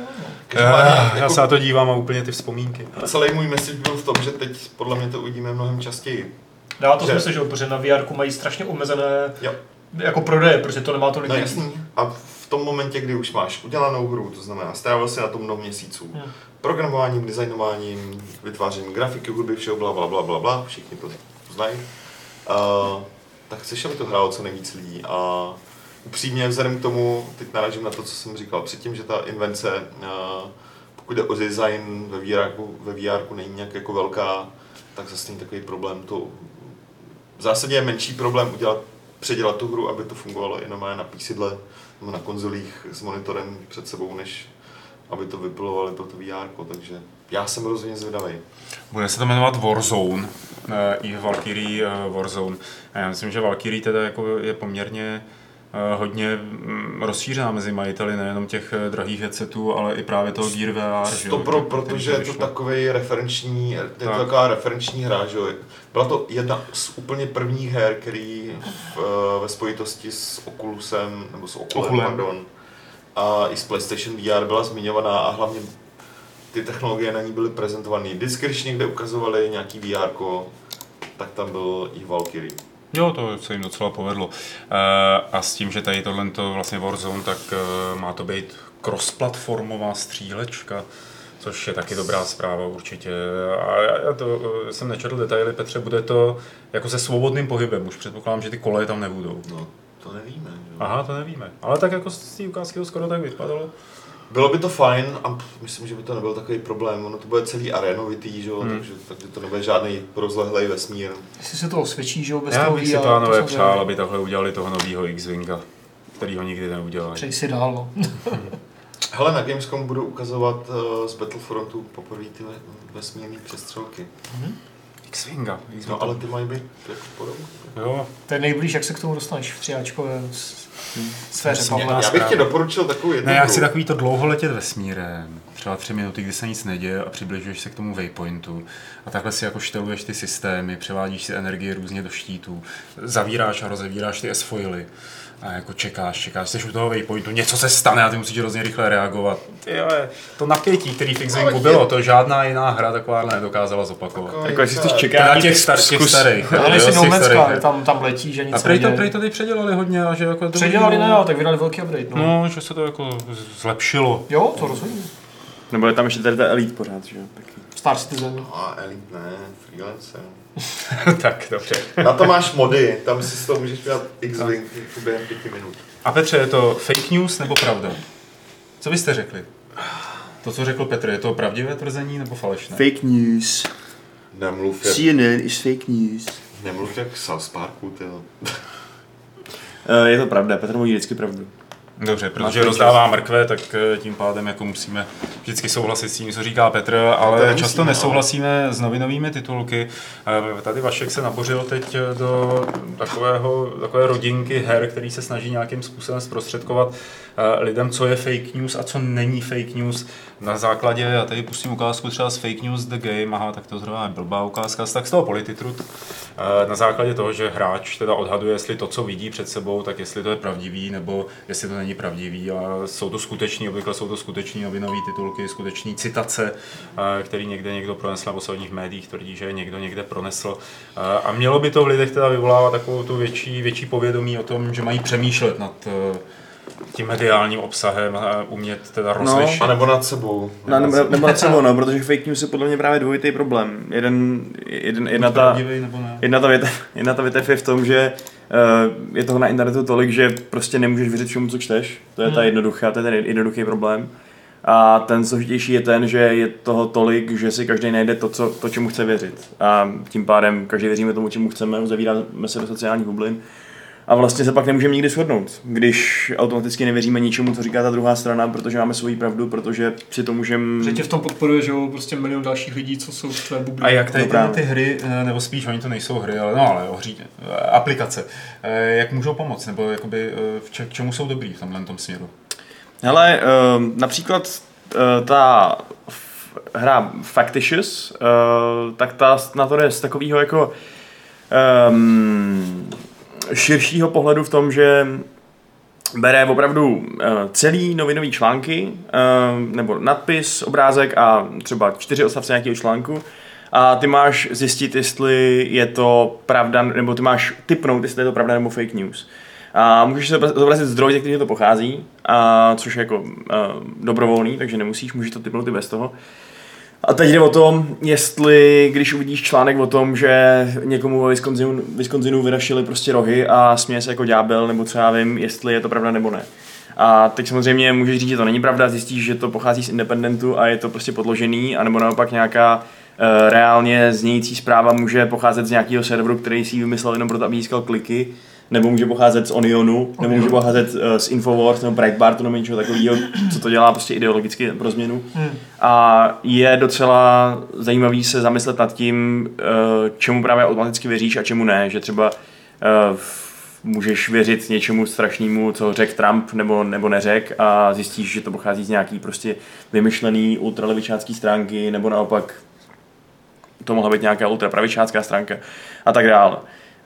Každopádně, Já, já jako se na to dívám a úplně ty vzpomínky. Celý můj message byl v tom, že teď podle mě to uvidíme mnohem častěji. Dává to Že- smysl, že protože na VR mají strašně omezené Jo. jako prodeje, protože to nemá tolik No lidí. jasný. A v tom momentě, kdy už máš udělanou hru, to znamená, strávil si na to mnoho měsíců, Hmm. programováním, designováním, vytvářením grafiky, hudby, všeho, bla, bla, bla, bla, bla, všichni to znají, uh, tak chceš, aby to hrálo co nejvíc lidí. A upřímně vzhledem k tomu, teď narážím na to, co jsem říkal předtím, že ta invence, uh, pokud jde o design ve VR, ve VR není nějak jako velká, tak zase není takový problém to v zásadě je menší problém udělat, předělat tu hru, aby to fungovalo jenom na písidle nebo na konzolích s monitorem před sebou, než aby to vypilovali pro to VR, takže já jsem rozhodně zvědavý. Bude se to jmenovat Warzone, eh, i Valkyrie eh, Warzone. A já myslím, že Valkyrie teda jako je poměrně eh, hodně mm, rozšířená mezi majiteli nejenom těch eh, drahých headsetů, ale i právě toho Gear VR. To pro, protože je to takový referenční, je to Tak. taková referenční hra, že jo. Byla to jedna z úplně prvních her, který v, eh, ve spojitosti s Oculusem, nebo s Oculem, Oculem. pardon, a i s PlayStation VR byla zmiňovaná a hlavně ty technologie na ní byly prezentované. Vždycky, když někde ukazovali nějaký VR, tak tam byl i Valkyrie. Jo, to se jim docela povedlo. Eh, A s tím, že tady tohle to vlastně Warzone, tak eh, má to být cross-platformová střílečka, což je taky dobrá zpráva určitě. A já já to eh, jsem nečetl detaily, Petře, bude to jako se svobodným pohybem, už předpokládám, že ty koleje tam nebudou. No, to nevíme. Že? Aha, to nevíme. Ale tak jako z té ukázky to skoro tak vypadalo. Bylo by to fajn a myslím, že by to nebyl takový problém. Ono to bude celý arenovitý, že? jo, takže, takže to nebude žádný rozlehlej vesmír. Jestli se to osvědčí, že jo, bez Já toho bych si to samozřejmě- přál, aby takhle udělali toho nového X-Winga, který ho nikdy neudělají. Přeji si dál, no. Hele, na Gamescom budou ukazovat uh, z Battlefrontu poprvé ty ve- vesmírné přestřelky. X-Winga. X-Winga. No ale ty mají být jako podobné. Jo, To je nejblíž, jak se k tomu dostaneš v třiáčkové s- sféře, Já bych ti doporučil takovou jednu Ne, já chci takový to dlouho letět vesmírem, třeba tři minuty, kdy se nic neděje a přibližuješ se k tomu waypointu. A takhle si jako šteluješ ty systémy, převádíš si energii různě do štítů, zavíráš a rozevíráš ty S-foily a jako čekáš, čekáš, jsi u toho waypointu, něco se stane a ty musíš hrozně rychle reagovat. Ty jo, to napětí, který v X-Wingu bylo, je- to žádná jiná hra taková nedokázala zopakovat. Takový Jako jestli ta- čekat, Teda těch, star, těch zkus- starých. Ale z No Man's tam, tam letí, že nic A prej to, prej to teď předělali hodně a že jako Předělali ne, ale tak vydali velký update, no. No, že se to jako zlepšilo. Jo, to rozhodně. Nebo je tam ještě tady ta Elite pořád, že jo? Taky. Star Citizen. A Elite ne, freelancer. tak, dobře. Na to máš mody, tam si z toho můžeš dělat X-Wing během pěti minut. A Petře, je to fake news nebo pravda? Co byste řekli? To, co řekl Petr, je to pravdivé tvrzení nebo falešné? Fake news. Nemluv jak, CNN is fake news. nemluv jak South Parku, ty jo. Uh, je to pravda, Petr mluví vždycky pravdu. Dobře, protože Máš rozdává mrkve, tak eh, tím pádem jako musíme vždycky souhlasit s tím, co říká Petr, to ale nemusíme, často no. nesouhlasíme s novinovými titulky. Eh, Tady Vašek se nabořil teď eh, do takového, takové rodinky her, který se snaží nějakým způsobem zprostředkovat lidem, co je fake news a co není fake news. Na základě, já tady pustím ukázku třeba z Fake News The Game, aha, tak to zrovna je blbá ukázka, tak z toho Polititrut. Eh, Na základě toho, že hráč teda odhaduje, jestli to, co vidí před sebou, tak jestli to je pravdivý, nebo jestli to není pravdivý. A jsou to skuteční, obvykle jsou to skuteční novinové titulky, skuteční citace, eh, který někde někdo pronesl, nich v médiích tvrdí, že někdo někde pronesl. Eh, A mělo by to v lidech teda vyvolávat takovou tu větší, větší povědomí o tom, že mají přemýšlet nad tím mediálním obsahem a umět teda rozlišit. A nebo nad sebou. No, nebo, nebo nad sebou, no, protože fake news je podle mě právě dvojitý problém. Jeden, jeden, jedna, ta, nebo ne? jedna, ta větev, jedna ta větev je v tom, že uh, je toho na internetu tolik, že prostě nemůžeš věřit všemu, co čteš. To je ta jednoduchá, to je ten jednoduchý problém. A ten složitější je ten, že je toho tolik, že si každý najde to, co, to, čemu chce věřit. A tím pádem každý věříme tomu, čemu chceme, uzavíráme se do sociálních bublin. A vlastně se pak nemůžeme nikdy shodnout, když automaticky nevěříme ničemu, co říká ta druhá strana, protože máme svoji pravdu, protože si to můžeme... Že tě v tom podporuje, že jo, prostě milion dalších lidí, co jsou v tvé bublině. A jak tady No tyhle právě. ty hry, eh, nebo spíš oni to nejsou hry, ale no ale ohří, eh, aplikace, eh, jak můžou pomoct, nebo jakoby, v če- k čemu jsou dobrý v tomhle tom směru? Hele, například ta hra Factitious, tak ta na to jde z takového jako um, širšího pohledu v tom, že bere opravdu uh, celý novinový články, uh, nebo nadpis, obrázek a třeba čtyři odstavce nějakého článku a ty máš zjistit, jestli je to pravda, nebo ty máš typnout, jestli je to pravda nebo fake news. A můžeš se zobrazit zdroj, ze kterého to pochází, a což je jako uh, dobrovolný, takže nemusíš, můžeš to typnout i bez toho. A teď jde o tom, jestli, když uvidíš článek o tom, že někomu ve Wisconsinu, Wisconsinu vyrašili prostě rohy a směje se jako ďábel, nebo co já vím, jestli je to pravda nebo ne. A teď samozřejmě můžeš říct, že to není pravda, zjistíš, že to pochází z independentu a je to prostě podložený, anebo naopak nějaká uh, reálně znějící zpráva může pocházet z nějakého serveru, který si ji vymyslel jenom proto, aby získal kliky, nebo může pocházet z Onionu, nebo může pocházet uh, z Infowars nebo Breitbartu nebo něčeho takového, co to dělá prostě ideologicky pro změnu. Hmm. A je docela zajímavý se zamyslet nad tím, eh, čemu právě automaticky věříš a čemu ne. Že třeba eh, můžeš věřit něčemu strašnému, co řekl Trump nebo, nebo neřek a zjistíš, že to pochází z nějaký prostě vymyšlený ultralevičácký stránky nebo naopak to mohla být nějaká ultrapravičácká stránka a tak dále.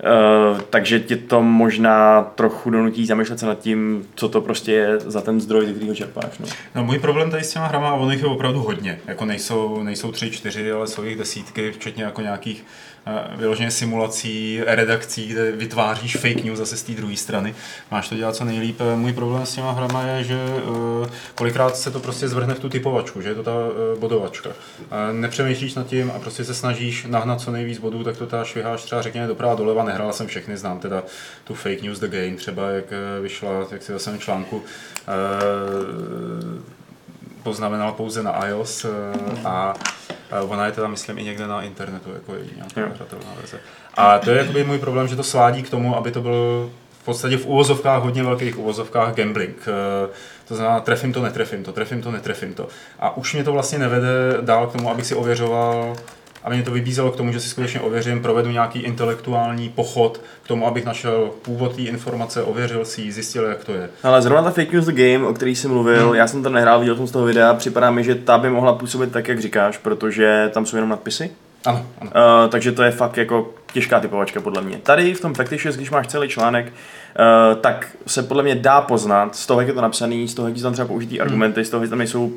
Uh, takže tě to možná trochu donutí zamýšlet se nad tím, co to prostě je za ten zdroj, ze kterého čerpáš. No. No můj problém tady s těma hrama, on jich je opravdu hodně. Jako nejsou, nejsou tři, čtyři, ale jsou jich desítky, včetně jako nějakých vyloženě simulací, redakcí, kde vytváříš fake news zase z té druhé strany. Máš to dělat co nejlíp. Můj problém s těma hrama je, že uh, kolikrát se to prostě zvrhne v tu typovačku, že je to ta bodovačka. Nepřemýšlíš nad tím a prostě se snažíš nahnat co nejvíc bodů, tak to ta šviháš třeba řekněme doprava doleva, nehrál jsem všechny, znám teda tu fake news The Game třeba, jak eh, vyšla, jak si zase článku, eh, poznamenal pouze na iOS eh, a ona je teda, myslím, i někde na internetu, jako je nějaká hratelná verze. A to je jakoby můj problém, že to svádí k tomu, aby to byl v podstatě v uvozovkách, hodně velkých uvozovkách gambling. Eh, To znamená, trefím to, netrefím to, trefím to, netrefím to. A už mě to vlastně nevede dál k tomu, abych si ověřoval aby mě to vybízelo k tomu, že si skutečně ověřím, provedu nějaký intelektuální pochod k tomu, abych našel původ té informace, ověřil si ji, zjistil, jak to je. Ale zrovna ta Fake News The Game, o který jsem mluvil, hmm. já jsem to nehrál, viděl jsem z toho videa, připadá mi, že ta by mohla působit tak, jak říkáš, protože tam jsou jenom nadpisy. Ano, ano. Uh, takže to je fakt jako těžká typovačka podle mě. Tady v tom Factitious, když máš celý článek, uh, tak se podle mě dá poznat z toho, jak je to napsaný, z toho, jak jsou tam třeba použitý argumenty, z toho, že tam nejsou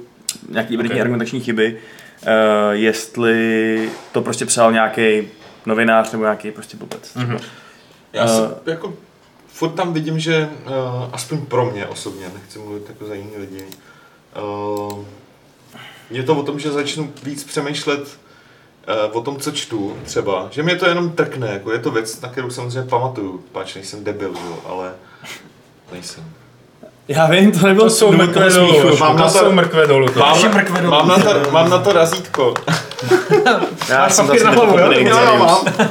nějaký evidentní Okay. argumentační chyby, uh, jestli to prostě psal nějaký novinář nebo nějaký prostě blbec. Mhm. Já Eh. si jako furt tam vidím, že uh, aspoň pro mě osobně, nechci mluvit jako za jiný lidi, uh, je to o tom, že začnu víc přemýšlet uh, o tom, co čtu třeba, že mě to jenom trkne, jako je to věc, na kterou samozřejmě pamatuju, páč nejsem debil, jo, ale nejsem. Já vím, to nebylo To jsou smíchu. dolů, Mám to na to- jsou mrkvé dolů. to. Mám, mrkve dolů. mám, na to, mám na to razítko. Já Máš jsem zase na hlavu, jo? nepochopil Jo, jo, Xenius. mám.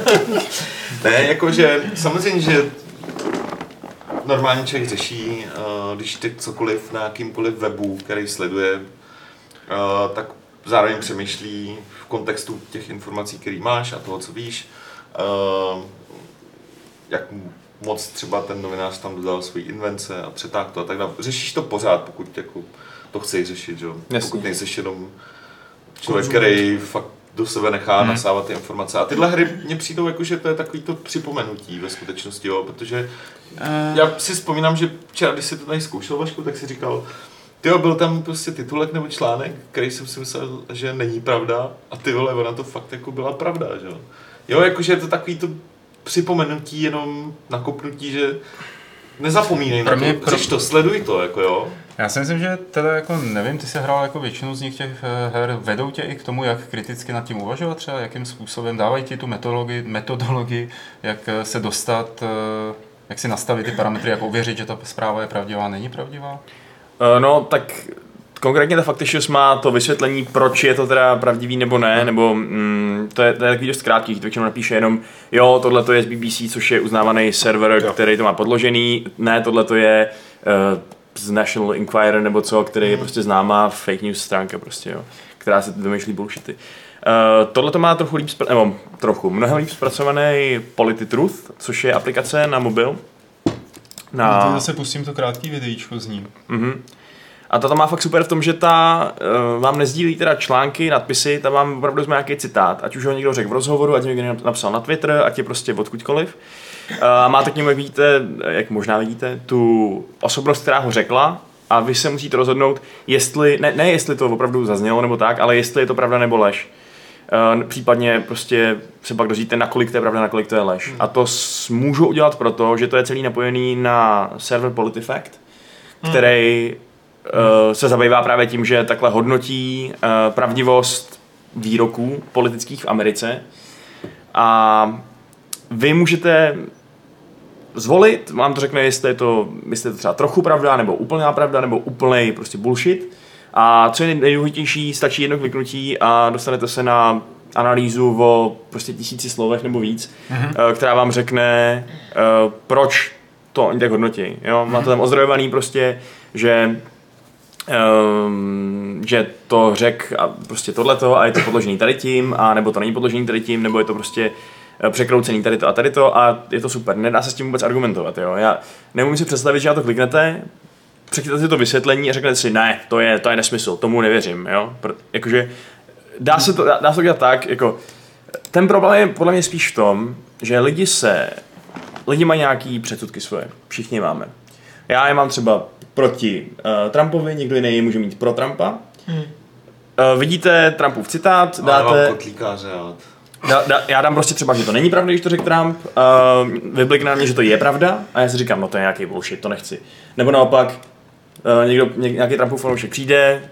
Ne, jakože samozřejmě, že normální člověk řeší, uh, když čte cokoliv na jakýmkoliv webu, který sleduje, uh, tak zároveň přemýšlí v kontextu těch informací, které máš a toho, co víš, uh, jak moc třeba ten novinář tam dodal svoji invence a přetáhl to a tak dále. Řešíš to pořád, pokud jako to chceš řešit, že? jo? Jasně. pokud nejseš jenom člověk, který fakt do sebe nechá Hmm. nasávat ty informace. A tyhle hry mně přijdou jako, že to je takový to připomenutí ve skutečnosti, jo, protože já si vzpomínám, že včera, když si to tady zkoušel, Vašku, tak si říkal, ty byl tam prostě titulek nebo článek, který jsem si myslel, že není pravda a ty vole, ona to fakt jako byla pravda, že jo. Jo, jakože je to takový to připomenutí, jenom nakopnutí, že nezapomínej Pro na mě- to, pro- to, sleduj to, jako jo. Já si myslím, že teda jako nevím, ty jsi hrál jako většinu z nich těch eh, her, vedou tě i k tomu, jak kriticky nad tím uvažovat třeba, jakým způsobem, dávají ti tu metodologii, metodologii jak eh, se dostat, eh, jak si nastavit ty parametry, jak ověřit, že ta zpráva je pravdivá, není pravdivá? No, tak konkrétně ta Factitious má to vysvětlení, proč je to teda pravdivý nebo ne, nebo mm, to, je, to je takový dost krátký, to většinou napíše jenom, jo, tohle to je z BBC, což je uznávaný server, Jo. který to má podložený, ne, tohle to je uh, z National Enquirer nebo co, který je prostě známá fake news stránka prostě, jo, která se vymýšlí bullshity. Uh, tohle to má trochu líp, spra- nebo trochu, mnohem líp zpracovaný Polititruth, což je aplikace na mobil. A... Teď zase pustím to krátký videíčko z ní. Mhm. A ta to má fakt super v tom, že ta uh, vám nezdílí teda články, nadpisy, tam vám opravdu vezme nějaký citát, ať už ho někdo řekl v rozhovoru, ať někdo napsal na Twitter, ať je prostě odkudkoliv. A máte k němu, jak vidíte, jak možná vidíte, tu osobnost, která ho řekla a vy se musíte rozhodnout, jestli, ne, ne jestli to opravdu zaznělo nebo tak, ale jestli je to pravda nebo lež. Uh, případně prostě se pak dozvíte, nakolik to je pravda, nakolik to je lež. A to s, můžu udělat proto, že to je celý napojený na server PolitiFact, který uh, se zabývá právě tím, že takhle hodnotí uh, pravdivost výroků politických v Americe. A vy můžete zvolit, vám to řekne, jestli je to, jestli je to třeba trochu pravda, nebo úplná pravda, nebo úplný prostě bullshit. A co je nejdůležitější, stačí jedno kliknutí a dostanete se na analýzu o prostě tisíci slovech nebo víc, mm-hmm. která vám řekne, proč to oni tak hodnotí. Jo? Máte tam ozdrojovaný prostě, že um, že to řek a prostě tohleto a je to podložený tady tím, a nebo to není podložený tady tím, nebo je to prostě eh, překroucený tady to a tady to a je to super. Nedá se s tím vůbec argumentovat. Jo? Já nemůžu si představit, že na to kliknete, přečtěte si to vysvětlení a řeknete si, ne, to je, to je nesmysl, tomu nevěřím. Jo? Pr- jakože dá se to, dá, dá se to dělat tak, jako ten problém je podle mě spíš v tom, že lidi se lidi mají nějaký předsudky svoje. Všichni máme. Já je mám třeba proti uh, Trumpovi, někdo jiný může mít pro Trumpa. Hmm. Uh, vidíte Trumpův citát, Ale dáte, kotlíkáře rád. dá, dá, já dám prostě třeba, že to není pravda, když to řekl Trump, uh, vyblikne na mě, že to je pravda a já si říkám, no to je nějaký bullshit, to nechci. Nebo naopak, Uh, někdo, ně, nějaký Trumpův fanoušek přijde,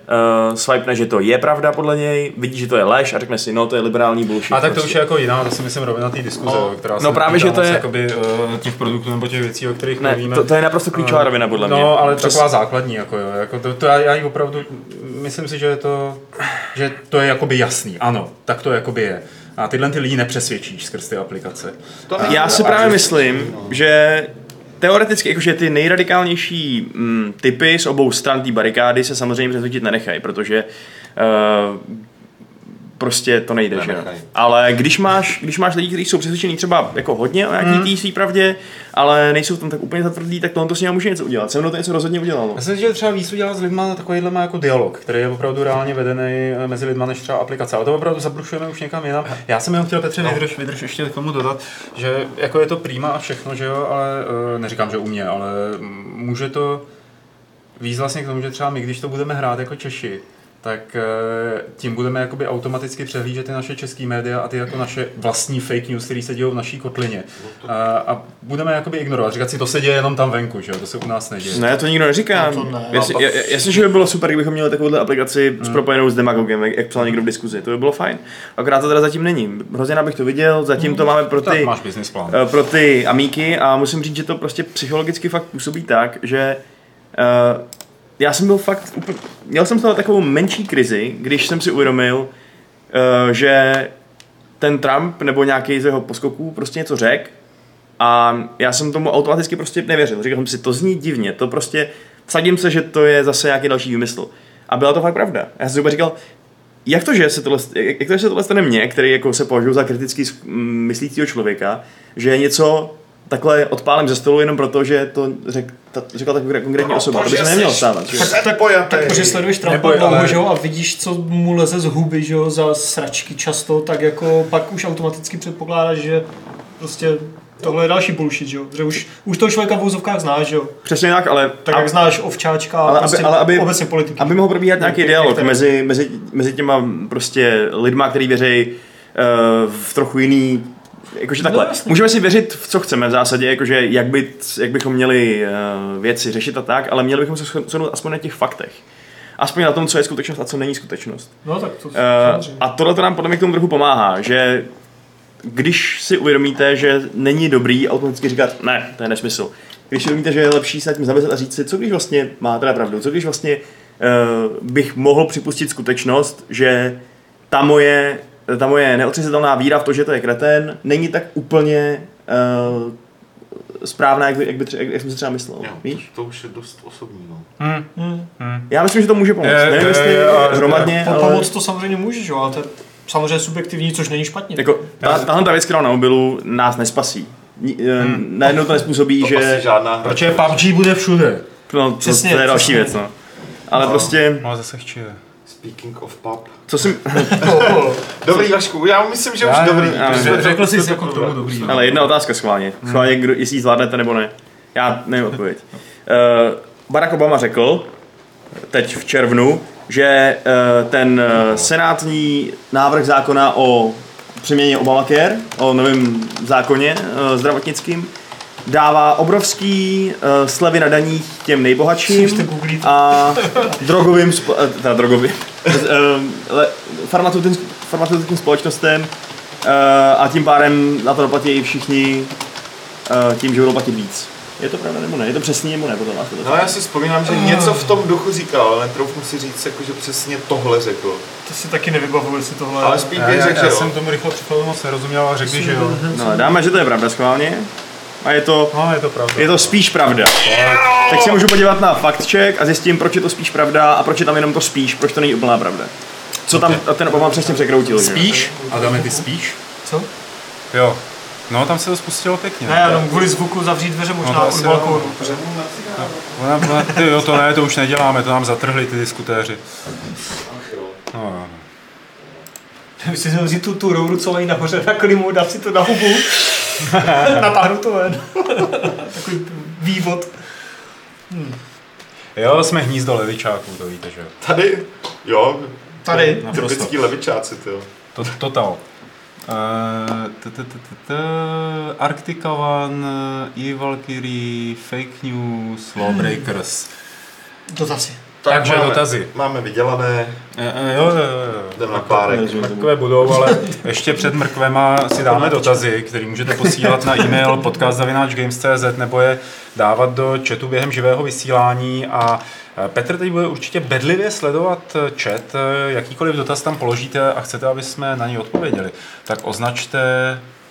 uh, swipne, že to je pravda podle něj, vidí, že to je lež a řekne si, no to je liberální bullshit. A tak to prostě. už je jako jiná, to si myslím rovina té diskuze, No, no, která no se právě, týká že to je- jakoby, uh, těch produktů nebo těch věcí, o kterých ne, mluvíme. to, to, je naprosto klíčová rovina podle mě. No, ale Přes- taková základní, jako jo. Jako to, to já, já ji opravdu, myslím si, že je to, že to je jakoby jasný. Ano, tak to jakoby je. A tyhle ty lidi nepřesvědčíš skrz ty aplikace. To Já si právě myslím, no. že teoreticky, jakože ty nejradikálnější mm, typy z obou stran té barikády se samozřejmě přesvědčit nenechají, protože uh, prostě to nejde, že. Ale když máš, když máš lidi, kteří jsou přesvědčení třeba jako hodně o nějaký Hmm. té pravdě, ale nejsou v tom tak úplně zatvrdlí, tak tohle to s ním může něco udělat. Se mnou to něco rozhodně udělalo. Já si myslím, že třeba víc udělat s lidma takovýhle má jako dialog, který je opravdu reálně vedený eh, mezi lidma než třeba aplikace. Ale to opravdu zabrušujeme už někam jinam. Já jsem jenom chtěl Petře vydrž, vydrž ještě k tomu dodat, že jako je to prýma a všechno, že jo, ale eh, neříkám, že u mě, ale může to víc vlastně k tomu, že třeba my, když to budeme hrát jako Češi, tak eh, tím budeme jakoby automaticky přehlížet ty naše český média a ty jako naše vlastní fake news, které se dějí v naší kotlině. A, a budeme jakoby ignorovat, říkat si, to se děje jenom tam venku, že jo, to se u nás neděje. Ne, to nikdo neříká. No to ne. Já si- já- já- Jasně, že by bylo super, kdybychom měli takovouhle aplikaci s propojenou s demagogem, jak, psal někdo v diskuzi. To by bylo fajn. Akorát to teda zatím není. Hrozně rád bych to viděl, zatím to máme pro Tak ty, máš business plán. eh, pro ty amíky a musím říct, že to prostě psychologicky fakt působí tak, že uh, já jsem byl fakt úplně, měl jsem z takovou menší krizi, když jsem si uvědomil, uh, že ten Trump nebo nějaký z jeho poskoků prostě něco řekl a já jsem tomu automaticky prostě nevěřil. Říkal jsem si, to zní divně, to prostě, vsadím se, že to je zase nějaký další výmysl. A byla to fakt pravda. Já jsem si úplně říkal, jak to, že se tohle, jak to, že se tohle stane mně, který jako se považuji za m, myslícího člověka, že něco takhle odpálím ze stolu jenom proto, že to řek, ta, řekla tak konkrétní osoba. To by se nemělo stávat. Tak. Tak protože sleduješ Trumpa dlouho, ale- že jo, a vidíš, co mu leze z huby, že jo, za sračky často, tak jako pak už automaticky předpokládáš, že prostě tohle je další bullshit, že jo, že už, už toho člověka v úzovkách znáš, že jo, Přesně tak, ale, tak jak znáš ovčáčka a ale, aby, prostě ale aby, obecně politiky. aby mohl probíhat nějaký Jak- dialog je? mezi, mezi, mezi těma prostě lidma, který věří uh, v trochu jiný Jakože takhle, No, můžeme si věřit v co chceme v zásadě, jakože jak, by, jak bychom měli uh, věci řešit a tak, ale měli bychom se shodnout aspoň na těch faktech. Aspoň na tom, co je skutečnost a co není skutečnost. No tak to Uh, samozřejmě. a tohle to nám podle mě k tomu trochu pomáhá, že když si uvědomíte, že není dobrý automaticky říkat, ne, to je nesmysl. Když si uvědomíte, že je lepší se tím zamyslet a říct si, co když vlastně má teda pravdu, co když vlastně uh, bych mohl připustit skutečnost, že ta moje, ta moje neotřesitelná víra v to, že to je kreten, není tak úplně uh, správná, jak, by, jak, by tře- jak, jak jsem si třeba myslel. Jo, Víš? to, to už je dost osobní. No. Hmm. Hmm. Hmm. Já myslím, že to může pomoct. Je, Nevím, je, jestli je, ale- hromadně, Po, ale... pomoc to samozřejmě může, že jo, ale to je samozřejmě subjektivní, což není špatně. Jako, ta, tahle ta věc, která na mobilu nás nespasí. Ni- hmm. Najednou to nespůsobí, To že... žádná hra. Protože PUBG bude všude. No, to, Přesně, to je další věc, no. Ale No. prostě, No zase chči. Speaking of pub. co si... Dobrý, Vašku, já myslím, že už Já- dobrý. já- protože Řekl, jsi to- jako k tomu dobrý. Ale jedna otázka schválně. Schválně, kdo, jestli ji zvládnete nebo ne. Já nevím odpověď. Uh, Barack Obama řekl, teď v červnu, že uh, ten uh, senátní návrh zákona o přeměně Obamacare, o novém zákoně uh, zdravotnickým, dává obrovský uh, slevy na daních těm nejbohatším to a drogovým, spo, eh, teda drogovým, le- farmaceutickým, farmaceutickým společnostem eh, a tím pádem na to doplatí i všichni eh, tím, že budou platit víc. Je to pravda nebo ne? Je to přesný nebo ne? Podle vás? No já si vzpomínám, že něco v tom duchu říkal, ale netroufnu si říct, jako, že přesně tohle řekl. To si taky nevybavuju, jestli tohle... Ale spíš Já, bych já, řekl, já že jsem jo. tomu rychle před moc nerozuměl a řekl že jo. No, dáme, že to je pravda schválně. A je to, No, je to pravda. je to spíš pravda. Tak se můžu podívat na fact check a zjistím, proč je to spíš pravda a proč je tam jenom to spíš, proč to není úplná pravda. Co tam ten Obama přesně překroutil. že? Spíš? Adame, ty spíš? Co? Jo. No, tam se to spustilo pěkně. Ne, jenom kvůli zvuku zavřít dveře možná No to od balkónu. Ona, ona, ty, jo, to ne, to už neděláme, to nám zatrhli ty diskutéři. No, jo. Když si vzít tu, tu rouru, co mají nahoře na klimu, dát si to na hubu Natáhnu to ven. Takový vývod. Jo, jsme hnízdo levičáků, to víte, že jo. Tady, jo, Tady. Typický levičáci, ty jo. To, total. Eh, t- t- t- t- t- Arctica One, E-Valkyrie, Fake News, Lawbreakers. Dotazy. Takže máme, dotazy. Máme vydělané, Eh, eh, Jo, jo, jo. jdeme na párek. Mrkve budou, ale ještě před mrkvema si dáme dotazy, které můžete posílat na e-mail podcast.games.cz nebo je dávat do chatu během živého vysílání a eh, Petr teď bude určitě bedlivě sledovat chat, jakýkoliv dotaz tam položíte a chcete, aby jsme na něj odpověděli, tak označte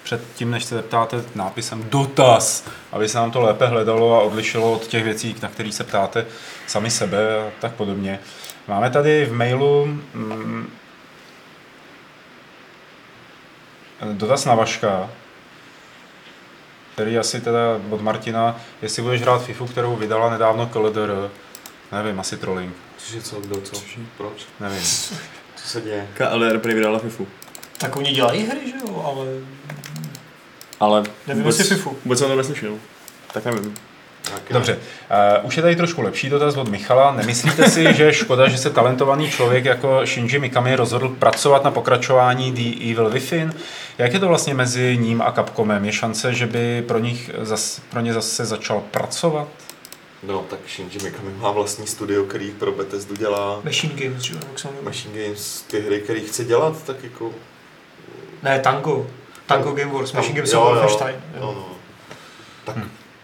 před tím, než se zeptáte nápisem dotaz, aby se nám to lépe hledalo a odlišilo od těch věcí, na které se ptáte sami sebe a tak podobně. Máme tady v mailu mm, dotaz na Vaška, který asi teda od Martina, jestli budeš hrát FIFU, kterou vydala nedávno KLDR, nevím, asi trolling, Cože, co, kdo, co, proč, nevím. co se děje? KLR prý vydala FIFU. Tak oni dělají hry, že jo, ale Ale nevím, vůbec, jestli FIFU. vůbec jsem to neslyšel. Tak nevím. Taky Dobře, uh, už je tady trošku lepší dotaz od Michala. Nemyslíte si, že je škoda, že se talentovaný člověk jako Shinji Mikami rozhodl pracovat na pokračování The Evil Within? Jak je to vlastně mezi ním a Capcomem? Je šance, že by pro, nich zas, pro ně zase začal pracovat? No, tak Shinji Mikami má vlastní studio, který pro Bethesdu dělá Machine Games, že jo. Machine Games, ty hry, které chce dělat, tak jako... Ne, Tango. Tango Game Wars, Machine Games jo, jo, Wolfenstein. No, jo. no. Tak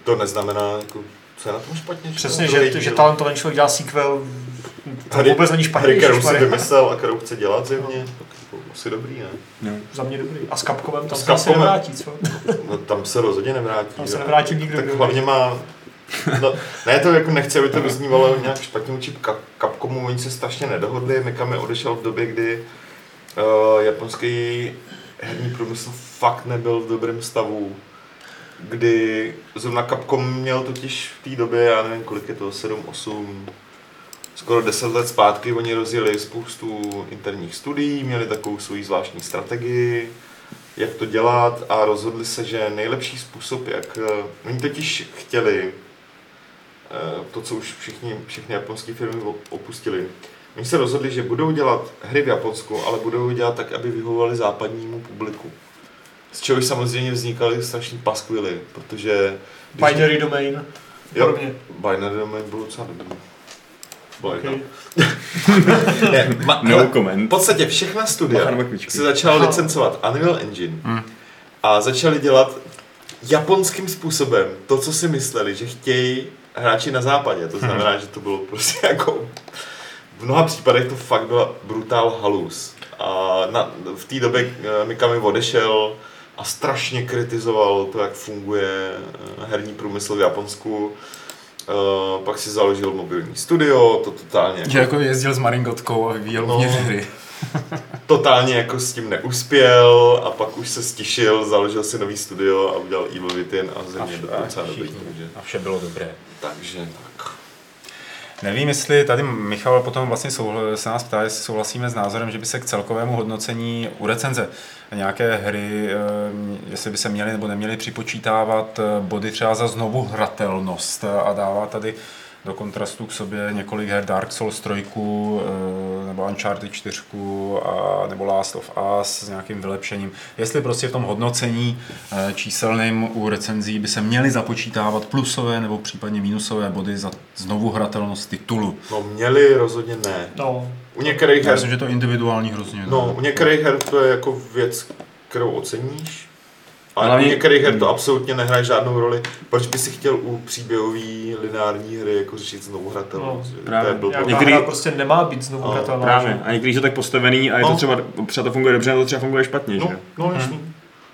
to neznamená, jako, co je na tom špatně? Přesně, to že, že talentovaný člověk dělá sequel, to Hry- vůbec není špatný. Hry, kterou si vymyslel a kterou chce dělat zjevně, tak jako asi dobrý, ne? Za mě dobrý. A s Capcomem tam S se Capcomem. nevrátí, co? No, tam se rozhodně nevrátí. Tam se jo. nevrátil nikdo. Tak hlavně má... No, ne, to jako nechci, aby to vyznívalo nějak špatně vůči Cap- Capcomu, oni se strašně nedohodli, Mikami odešel v době, kdy uh, japonský herní průmysl fakt nebyl v dobrém stavu, kdy zrovna Capcom měl totiž v té době, já nevím kolik je to, 7, 8, skoro 10 let zpátky, oni rozjeli spoustu interních studií, měli takovou svoji zvláštní strategii, jak to dělat a rozhodli se, že nejlepší způsob, jak... eh, Oni totiž chtěli eh, to, co už všichni, všechny japonské firmy opustili. Oni se rozhodli, že budou dělat hry v Japonsku, ale budou dělat tak, aby vyhovovaly západnímu publiku. Z čehož samozřejmě vznikaly strašní paskvily, protože... Binary domain. Jo, Podobně. Binary domain bylo docela dobrý. Okay. jedno. Ne, ma, No comment. v podstatě všechna studia se začala Aha. licencovat Unreal Engine Hmm. a začali dělat japonským způsobem to, co si mysleli, že chtějí hráči na západě. To znamená, že to bylo prostě jako... V mnoha případech to fakt byla brutál halus. A na, v té době eh, Mikami odešel a strašně kritizoval to, jak funguje eh, herní průmysl v Japonsku. Uh, pak si založil mobilní studio, to totálně Že jako jezdil s Maringotkou a vyvíjel No. hry. totálně jako s tím neuspěl a pak už se stišil, založil si nový studio a udělal Evil Within a A, země vše, a, docela dobrý. Takže, a vše bylo dobré. takže tak. Nevím, jestli tady Michal potom vlastně se nás ptá, jestli souhlasíme s názorem, že by se k celkovému hodnocení u recenze nějaké hry, eh, jestli by se měly nebo neměly připočítávat eh, body třeba za znovu hratelnost a dává tady do kontrastu k sobě několik her Dark Souls 3, eh, nebo Uncharted 4, a, nebo Last of Us s nějakým vylepšením. Jestli prostě v tom hodnocení eh, číselným u recenzí by se měly započítávat plusové nebo případně minusové body za znovu hratelnost titulu. No měli rozhodně ne. No, U některých Já her, myslím, že to individuální hrozně. no, u některých her to je jako věc, kterou oceníš. Ale Hlavně- u některých her to absolutně nehraje žádnou roli. Proč by si chtěl u příběhové lineární hry jako řešit znovu hratelnost? No, právě. To je Některý- hra prostě nemá být znovu No, hratelná. Právě. že? A někdy je to tak postavený a je to No. třeba, třeba to funguje dobře, a to třeba funguje špatně, No, že? no, jasný.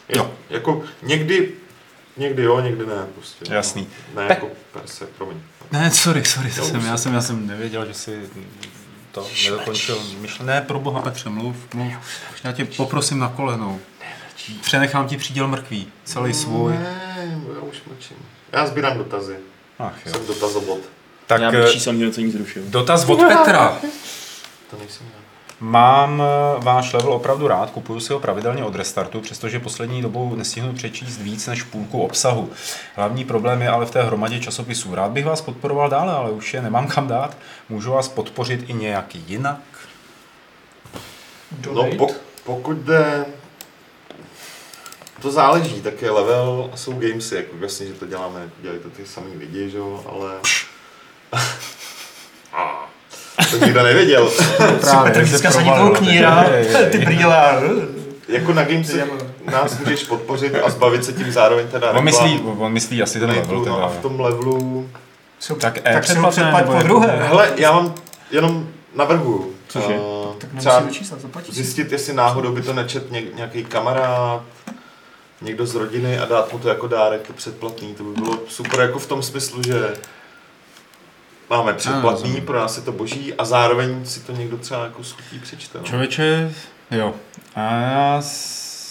Je, Jo. Jako někdy, někdy jo, někdy ne. Prostě. Jasný. Ne, jako per se, promiň. Ne, sorry, sorry, to Jo, jsem, já jsem- jsem, já jsem nevěděl, že si to nedokončil myšlen. Ne, pro boha, Petře, mluv, mluv. Já tě poprosím na kolenou. Přenechám ti příděl mrkví, celý svůj. Ne, já už mlčím. Já sbírám dotazy. Ach jo. Jsem dotazobot. Tak Já eh, bych číselný hodnocení zrušil. dotaz od Petra. To nejsem já. Mám eh, váš level opravdu rád, kupuju si ho pravidelně od restartu, přestože poslední dobou nestihnu přečíst víc než půlku obsahu. Hlavní problém je ale v té hromadě časopisů. Rád bych vás podporoval dále, ale už je nemám kam dát. Můžu vás podpořit i nějak jinak? No, po, pokud jde... To záleží, tak je level a jsou gamesy, jako jasně, že to děláme, dělají to ty samý lidi, že jo, ale... A, to nikdo nevěděl. Právě, tak dneska sadí toho kníra, ty brýle jako na gamesy nás můžeš podpořit a zbavit se tím zároveň teda On myslí, reklam, on myslí asi ten level. levelu, no a v Teda. tom levelu... Jsou, Tak tak, E tak se předplať nebo po jako- druhé. Hele, já vám jenom navrhuju. Cože? eh, Tak třeba zaplatit. zjistit, jestli náhodou by to nečet nějaký kamarád, někdo z rodiny a dát mu to jako dárek, to předplatný. To by bylo super jako v tom smyslu, že máme předplatný, pro nás je to boží a zároveň si to někdo třeba jako schutí přečte. No. Člověče, jo. A já,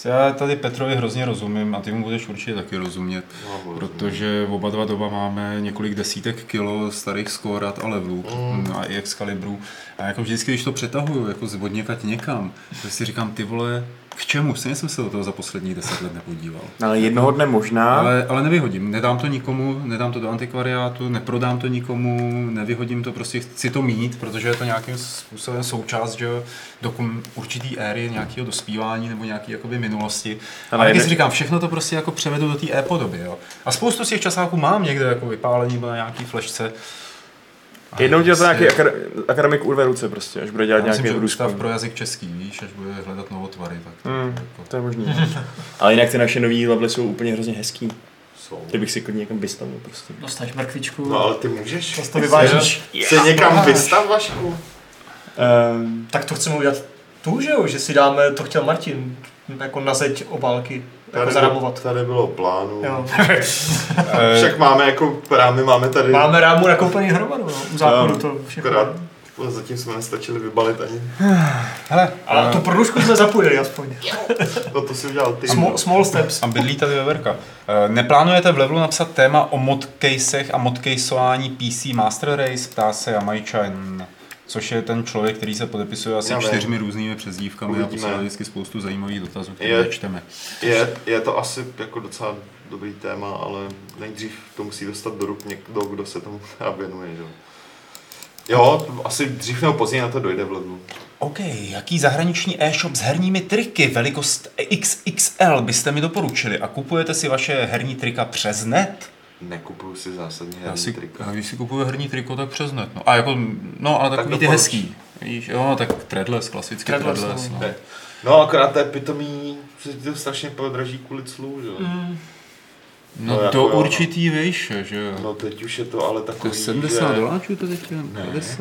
já tady Petrovi hrozně rozumím a ty mu budeš určitě taky rozumět. No, Protože oba dva doba máme několik desítek kilo starých skorat a levelů Mm. a i Excalibrů. A jako vždycky, když to přetahuju jako z od někam, tak si říkám, ty vole, k čemu? Stejně jsem se do toho za posledních deset let nepodíval. Ale jednoho dne možná, Ale, ale nevyhodím, nedám to nikomu, nedám to do antikvariátu, neprodám to nikomu, nevyhodím to, prostě chci to mít, protože je to nějakým způsobem součást že, dokum, určitý éry, nějakého dospívání nebo nějaké jakoby minulosti. Ale jde- si říkám, všechno to prostě jako převedu do té e-podoby. Jo. A spoustu z těch časáků mám někde jako vypálení nebo na nějaký flešce. A jednou tě to prostě- nějaký akad- akademik urve ruce prostě, až bude dělat myslím, nějaký že ústav pro jazyk český, víš, až bude hledat novotvary, tak to, Hmm, jako, to je možný. Ale jinak ty naše nový levely jsou úplně hrozně hezký. Jsou. Ty bych si klidně někam vystavil prostě. Dostaneš mrkvičku, No ale ty můžeš zase to vyvážíš. se někam vystav, Vašku. Um, Tak to chceme udělat tu, že jo, že si dáme, to chtěl Martin, jako na zeď obálky, jako zaramovat. tady bylo plánu. Jo. Eh, Však máme jako rámy, máme tady, Máme rámu nakoupený hromadu, no. u záchodu to všechno. akorát zatím jsme nestačili vybalit ani. hele, Ale tu produšku jsme zapojili aspoň. No to si udělal ty. Small, small steps. A bydlí tady Veverka. Eh, Neplánujete v levelu napsat téma o modcasech a modcaseování PC Master Race? Ptá se Jamajčan. Což je ten člověk, který se podepisuje asi Já vím. čtyřmi různými přezdívkami a posílá vždycky spoustu zajímavých dotazů, které Je- nečteme. Je, je to asi jako docela dobrý téma, ale nejdřív to musí dostat do ruk někdo, kdo se tomu věnuje, že? jo. Jo, asi dřív nebo později na to dojde v lednu. OK, jaký zahraniční e-shop s herními triky velikost XXL byste mi doporučili a kupujete si vaše herní trika přes net? Nekupuju si zásadně Já herní si, trika. a když si kupuju herní triko, tak přes net. No. A jako, no, ale Tak takový ty doporuč. hezký. Víš, jo, tak Threadless, klasicky Threadless, Threadless. no. no. Ne. No akorát to je pitomý, že to strašně podraží kvůli clu, že jo. Mm. No, No, jako do jo, no. určitý výše, že jo. No teď už je to ale To takový, je 70 že... doláčů to teď je? Ne. 50?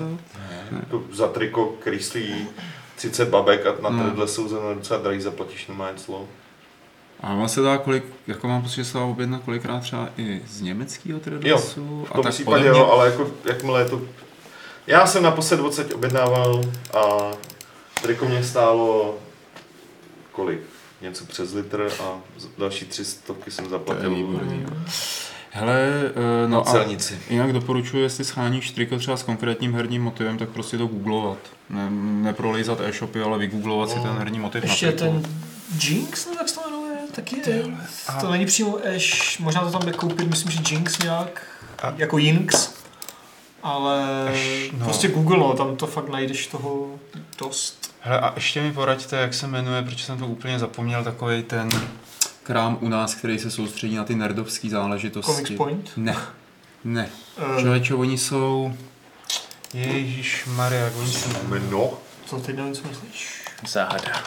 Ne, to za triko, který stojí 30 babek a na No. no. jsou za docela drahý, zaplatíš normálně clo. A on se dá kolik, jako mám pocit, že se dá objednat kolikrát třeba i z německého Threadlessu. V tom případě jo, ale jako, jakmile je to... Já jsem naposled odsaď objednával a triko mě stálo kolik? Něco přes litr a další tři stovky jsem To je zaplatil výborný. Hele, eh, na no a celnici. jinak doporučuji, jestli scháníš triko třeba s konkrétním herním motivem, tak prostě to googlovat. Ne, neprolejzat e-shopy, ale vygooglovat si ten herní motiv Ještě na ten Jinx, nebo jak se to taky je. To není přímo Ash, možná to tam jde koupit, myslím, že Jinx nějak, A- jako Jinx. Ale Ash, no. prostě Google, no, tam to fakt najdeš toho dost. Hele, a ještě mi poraďte, jak se jmenuje, protože jsem to úplně zapomněl, takový ten krám u nás, který se soustředí na ty nerdovské záležitosti. Comics Point. Ne, ne. Eh, Člověče, oni jsou... Ježíš Maria, jak oni jsou... Co teď nevím, co myslíš? záhada.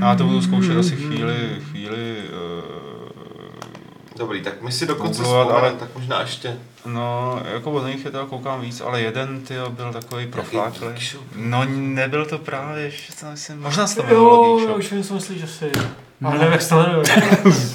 Já to budu zkoušet asi chvíli, chvíli... Uh, Dobrý, tak my si dokonce Googlovat, ale- tak možná ještě. no, jako od nich je teda koukám víc, ale jeden ty byl takový Shop? No, nebyl to právě, že to myslím, možná se to Jo, jmenovalo jo, už vím, co myslíš asi. Ale nevím, jak se to.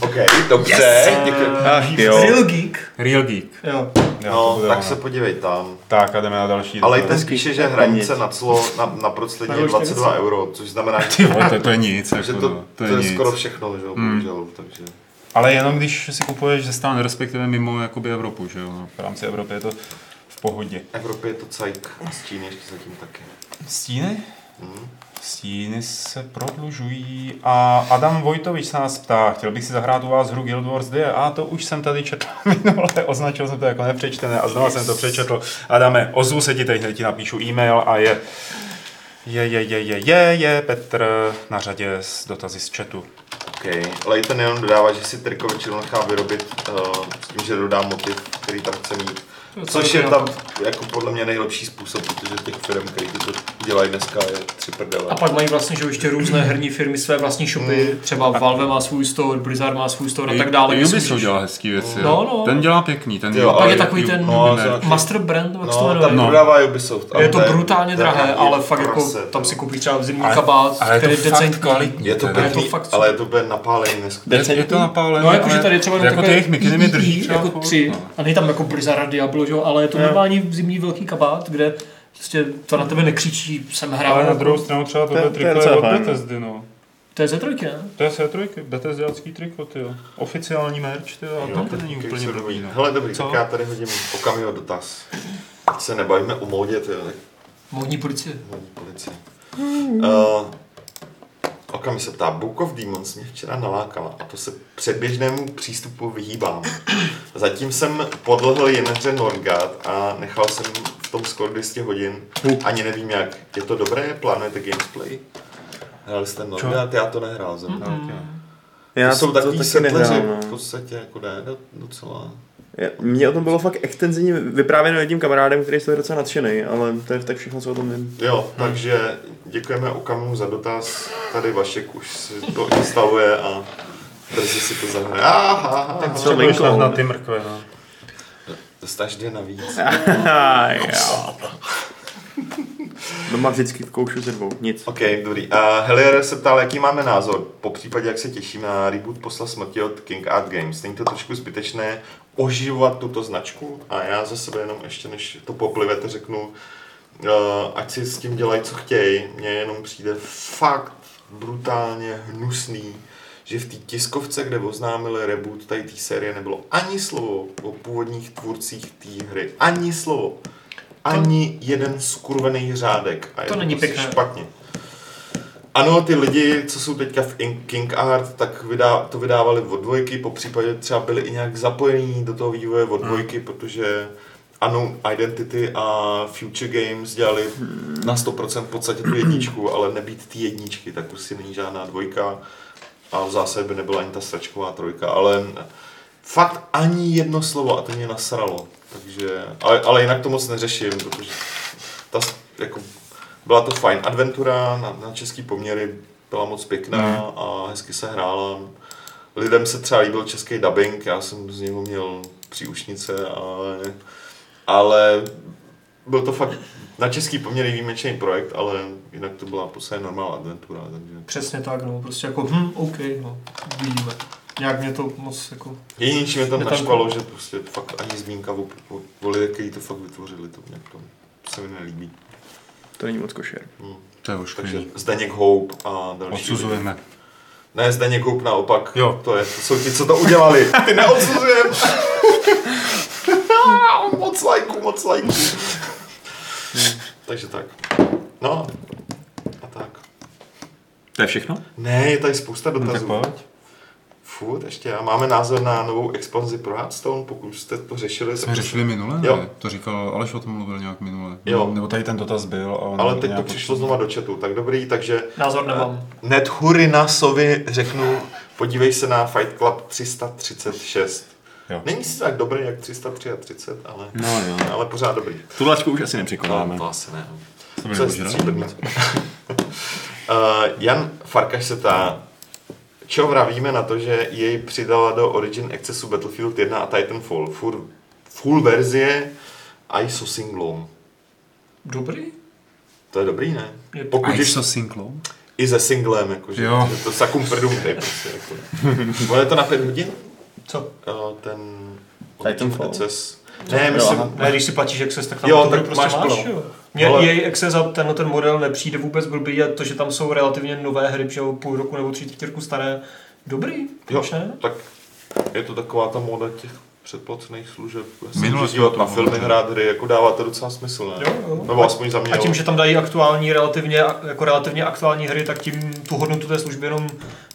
OK, dobře, děkuji. Ach jo. Real Geek. Real Geek. Jo. No, tak se podívej tam. Tak a jdeme na další. Ale ten píše, že hranice na clo na, na proclení je Na 22 euro, což znamená, vole, to, to je nic. Jako, že no, to, to, to je, skoro všechno, že jo, Hmm. bohužel, takže... Ale jenom když si kupuješ ze stran, respektive mimo jakoby Evropu, že jo. No, V rámci Evropy je to v pohodě. V Evropě je to cajk, z Číny ještě zatím taky. Stíny? Hmm. Stíny se prodlužují a Adam Vojtovič se nás ptá, chtěl bych si zahrát u vás hru Guild Wars 2 a to už jsem tady četl minule, označil jsem to jako nepřečtené a znovu jsem to přečetl. Adame, ozvu se ti teď, ti napíšu e-mail a je je, je, je, je, je, je, Petr na řadě s dotazy z chatu. OK. Leighton jenom dodává, že si triko nechá vyrobit uh, s tím, že dodá motiv, který tam chce mít. Což je tam jako podle mě nejlepší způsob, protože těch firm, který to dělají dneska, je tři prdele. A pak mají vlastně že ještě různé herní firmy své vlastní shopy, třeba Valve má svůj store, Blizzard má svůj store a tak dále. si Ubisoft dělá hezký věci. No, no. Ten dělá pěkný, ten Jo, dělá. Pak je takový ten no, Master Brand, jak se to No, tam No. Ubisoft. Je to brutálně drahé, ale fakt jako tam si koupíš třeba zimní kabát, ale je to který je fakt decentní. kvalitní. Je to pěkný, fakt ale je to bude napálený dneska. Je, je to napálené, No, jakože tady je třeba jako ty jejich mikiny mi drží jako tři. no. A není tam jako Blizzard a Diablo, že jo, ale je to normální zimní velký kabát, kde prostě to na tebe nekřičí, jsem hrál. Ale na druhou stranu třeba To je triko je od. Bethesdy, no. To je ze trojky, ne? To je C3, Bethesdiácký triko, ty jo. Oficiální merch, ty jo, a to není úplně blbý, dobrý. no. Hele, dobrý, Co? tak já tady hodím okamžitý dotaz. Ať se nebavíme o módě, ty jo, Módní policie. modní policie. Uh, Okami se ptá, Book of Demons mě včera nalákala a to se předběžnému přístupu vyhýbám. Zatím jsem podlehl jen hře Norgard a nechal jsem v tom skoro 200 hodin. Ani nevím jak. Je to dobré? Plánujete gamesplay? Hráli jste Norgard? Já to nehrál zrovna. Okay. Já to jsou to takový taky setleři, nehrál, no. v podstatě jako ne, do- docela. Mně o tom bylo fakt extenzivně vyprávěno jedním kamarádem, který je docela nadšený, ale to je tak všechno, co o tom vím. Jo, takže děkujeme Okamu za dotaz. Tady Vašek už si to instaluje a brzy si to zahraje. Aha, co linkou? na, na ty mrkve, no. Dostáš dvě navíc. jo. Doma vždycky koušu ze dvou, nic. OK, dobrý. Uh, Helier se ptal, jaký máme názor, po případě, jak se těšíme na reboot Posla smrti od King Art Games. Není to trošku zbytečné oživovat tuto značku? A já za sebe jenom ještě, než to poplivete, řeknu, uh, ať si s tím dělají, co chtějí. Mně jenom přijde fakt brutálně hnusný, že v té tiskovce, kde oznámili reboot tady té série, nebylo ani slovo o původních tvůrcích té hry. Ani slovo. Ani jeden skurvený řádek. A je To není prostě pěkné. špatně. Ano, ty lidi, co jsou teďka v In- King Art, tak vydá, to vydávali od dvojky, po případě třeba byli i nějak zapojení do toho vývoje od dvojky, protože ano, Identity a Future Games dělali na 100% v podstatě tu jedničku, ale nebýt ty jedničky, tak už si není žádná dvojka a v zásadě by nebyla ani ta sračková trojka, ale fakt ani jedno slovo a to mě nasralo. Takže, ale, ale jinak to moc neřeším, protože ta, jako, byla to fajn adventura na, na český poměry, byla moc pěkná a hezky se hrála. Lidem se třeba líbil český dubbing, já jsem z něho měl příušnice, ale, ale byl to fakt na český poměry výjimečný projekt, ale jinak to byla prostě normální adventura. Takže. Přesně tak, no, prostě jako, hm, OK, no, uvidíme. Nějak mě to moc jako... Jediný, čím mě tam naštvalo, že prostě fakt ani zmínka o, o, o lidech, kteří to fakt vytvořili, to mě to se mi nelíbí. To není moc košer. Hm. To je Takže ošklivý. Zdeněk Hope a další. lidi. Odsuzujeme. Ne, Zdeněk Hope naopak. Jo. To, je, to jsou ti, co to udělali. Ty neodsuzujem. moc lajků, moc lajků. Takže tak. No. A tak. To je všechno? Ne, je tady spousta No tak dotazů. pojď. Furt ještě. A máme názor na novou expanzi pro Hearthstone, pokud jste to řešili. Jsme řešili minule, Jo. ne? To říkal, Aleš o tom mluvil nějak minule. Jo. Nebo tady ten dotaz byl. A on Ale teď to přišlo znova do chatu, tak dobrý, takže Názor nemám. Nethurinasovi řeknu, podívej se na Fight Club 336. Jo. Není si tak dobrý jak 333, ale, No jo. ale pořád dobrý. Tu lačku už asi No, nepřekonáme. to asi ne. Co je uh, Jan Farkaš se ptá, čo vravíme na to, že jej přidala do Origin Accessu Battlefield 1 a Titanfall. Full, full verzie a i so singlom. Dobrý? To je dobrý, ne? Je- Pokud už so singlou? i se singlem, jakože Jo. že to sakum prdum tady prostě. Jako. Je to na pět hodin? Co? Uh, ten Titanfall? Access. Ne, myslím. Ne, když si platíš Access, tak tam Jo, to tak prostě máš máš, jo. Mně Ale- EA Access za tenhle ten model nepřijde vůbec blbý a to, že tam jsou relativně nové hry, že jo, půl roku nebo tři čtvrtě roku staré, dobrý, jo, ne? tak je to taková ta moda těch předplacených služeb. Minule jsme dívat na filmy, hrát hry, jako dává to docela smysl, ne? Jo, jo. Nebo aspoň za mě. A tím, jo. že tam dají aktuální, relativně, jako relativně aktuální hry, tak tím tu hodnotu té služby jenom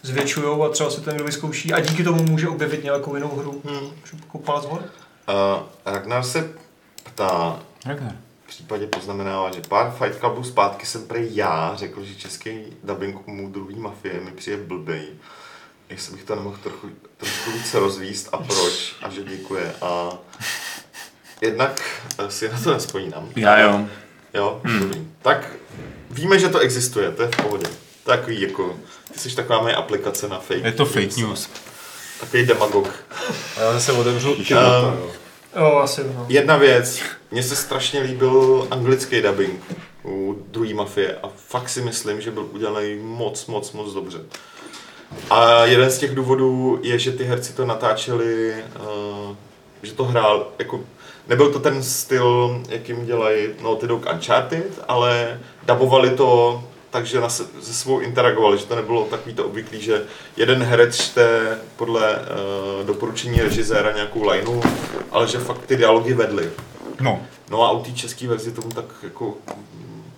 zvětšují a třeba si to někdo vyzkouší a díky tomu může objevit nějakou jinou hru. Hmm. Jako hore. Uh, Ragnar se ptá, Ragnar. v případě poznamenává, že pár Fight Clubů zpátky jsem prej já řekl, že český dubbing mu druhý mafie mi přijde blbej. Jestli bych to nemohl trochu, trošku více rozvíst a proč a že děkuje. A jednak eh, si na to nespomínám. Já jo. Jo, hmm. dobrý. Tak víme, že to existuje, to je v pohodě. Takový jako, ty jsi taková moje aplikace na fake Je to fake news. Takový demagog. A já zase otevřu Um, Jo, asi no. Jedna věc, mně se strašně líbil anglický dubbing u druhý mafie a fakt si myslím, že byl udělaný moc, moc, moc dobře. A jeden z těch důvodů je, že ty herci to natáčeli, uh, že to hrál, jako, nebyl to ten styl, jakým dělají Naughty Dog Uncharted, ale dabovali to takže na se, se svou interagovali, že to nebylo takový to obvyklý, že jeden herec čte podle uh, doporučení režiséra nějakou lineu, ale že fakt ty dialogy vedly. No, No a u té české verzi tomu tak jako,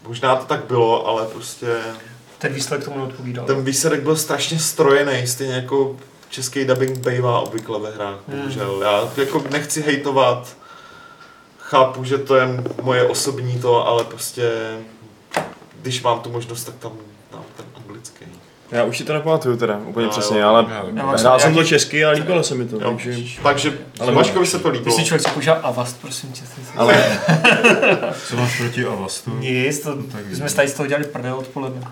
možná to tak bylo, ale prostě Ten výsledek tomu neodpovídal. ten výsledek byl strašně strojený, stejně jako český dubbing bývá obvykle ve hrách, bohužel. Já jako nechci hejtovat, chápu, že to je moje osobní to, ale prostě když mám tu možnost, tak tam dám ten anglický. Já už si to nepamatuju teda úplně No, přesně, jo. ale hrál jsem to česky a líbilo se mi to, Jo. takže... Takže Ale Vaškovi se to líbilo. si člověk si používá Avast, prosím tě. ty- Ale co máš proti Avastu? Nic, to, tak jsme tady z toho dělali prdel odpoledne.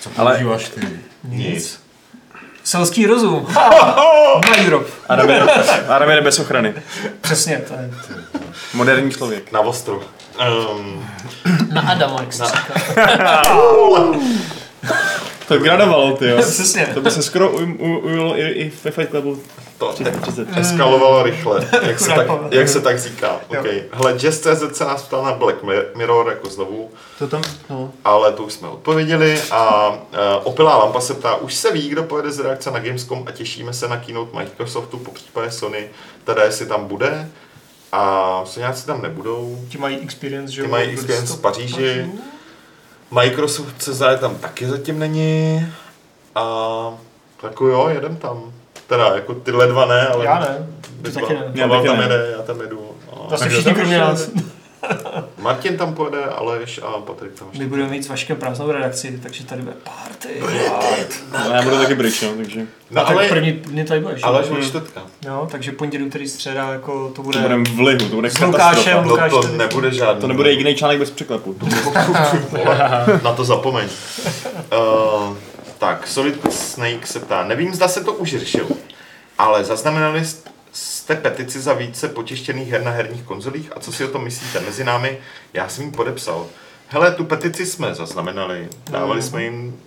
Co Ale- používáš ty? Nic. Selský rozum. Adam je bez ochrany. Přesně, to je. Moderní člověk. Na ostro. Um, Na Adama, jak se. To gradovalo, ty jo. Přesně. To by se skoro uj- u- ujelo i, i ve Fight Clubu to 30. eskalovalo rychle, jak se, tak, jak se tak říká. Okay. Hele, Jazz.cz se nás ptal na Black Mirror jako znovu. To tam, no. ale to už jsme odpověděli a uh, opilá lampa se ptá, už se ví, kdo pojede z reakce na Gamescom a těšíme se na keynote Microsoftu, po případě Sony, teda jestli tam bude a Soňáci tam nebudou. Ti mají experience, že Ti mají experience v Paříži. Microsoft se tam taky zatím není a jako jo, jedem tam. Teda jako tyhle dva ne, ale... Já ne, ty taky ne. Já taky tam ne. jede, já tam jedu. A Takže všichni kromě nás. Martin tam pojede, Aleš a Patrik tam ještě. My budeme mít s Vaškem prázdnou redakci, takže tady bude party. no. Já budu taky bryč, no, takže... No tak ale, první dny tady budeš. ale jo? že od čtvrtka. Jo, takže pondělí, úterý, středa, jako to bude... To budeme v lihu, to bude S Lukášem. No Lukáš to tady- nebude žádný. To nebude jediný článek bez překlepu. Na to zapomeň. Uh, tak, Solid Snake se ptá, nevím, zda se to už řešil, ale zaznamenali jste petici za více potištěných her na herních konzolích a co si o tom myslíte? Mezi námi, já jsem ji podepsal. Hele, tu petici jsme zaznamenali, dávali jsme jim,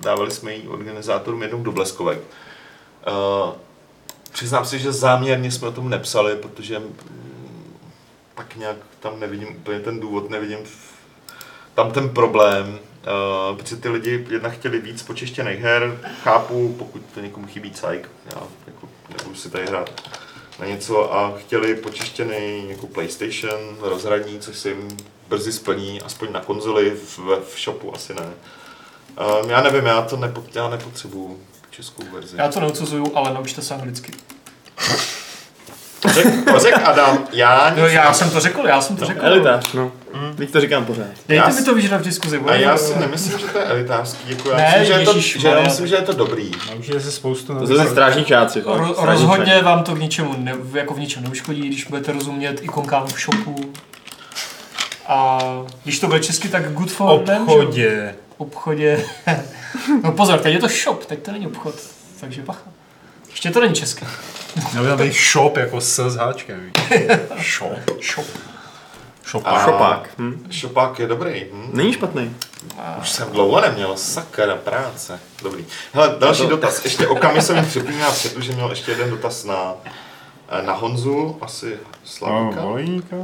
dávali jsme ji organizátorům jednou do bleskovek. Uh, přiznám si, že záměrně jsme o tom nepsali, protože tak nějak tam nevidím úplně ten důvod, nevidím tam ten problém, uh, protože ty lidi jednak chtěli víc počištěných her, chápu, pokud to někomu chybí cajk, já jako nebudu si tady hrát na něco a chtěli počištěný jako PlayStation, rozhraní, což se jim brzy splní, aspoň na konzoli, v, v shopu asi ne. Um, já nevím, já to nepo, já nepotřebuju českou verzi. Já to neodsuzuju, ale naučte se anglicky. Řek, řek Adam, já nic Jo, já jsem to řekl, já jsem to řekl. Elitář, no. Teď to říkám pořád. Dejte Já mi si- to vyžrat v diskuzi. A já si nemyslím, že to je elitářský, jako já Ne, myslím, že je, to, že já myslím, že je to dobrý. Naučili se spoustu To jsou strážníčáci. Ro- rozhodně vám to k ničemu, ne, jako v ničem neuškodí, když budete rozumět ikonkám v shopu. A když to bude česky, tak good for them, že jo? obchodě. obchodě. no pozor, teď je to shop, teď to není obchod, takže bacha. Ještě to není české. Měl by tam být shop jako s s háčkem. Shop. Shop. Shop. A- Šopák. Hm? Šopák je dobrý. Hm? Není špatný. Už jsem dlouho neměl, sakra práce. Dobrý. Hele, další dotaz. Ještě Okami jsem mi v chatu, že měl ještě jeden dotaz na, na Honzu, asi No, Slavíka, volejníka.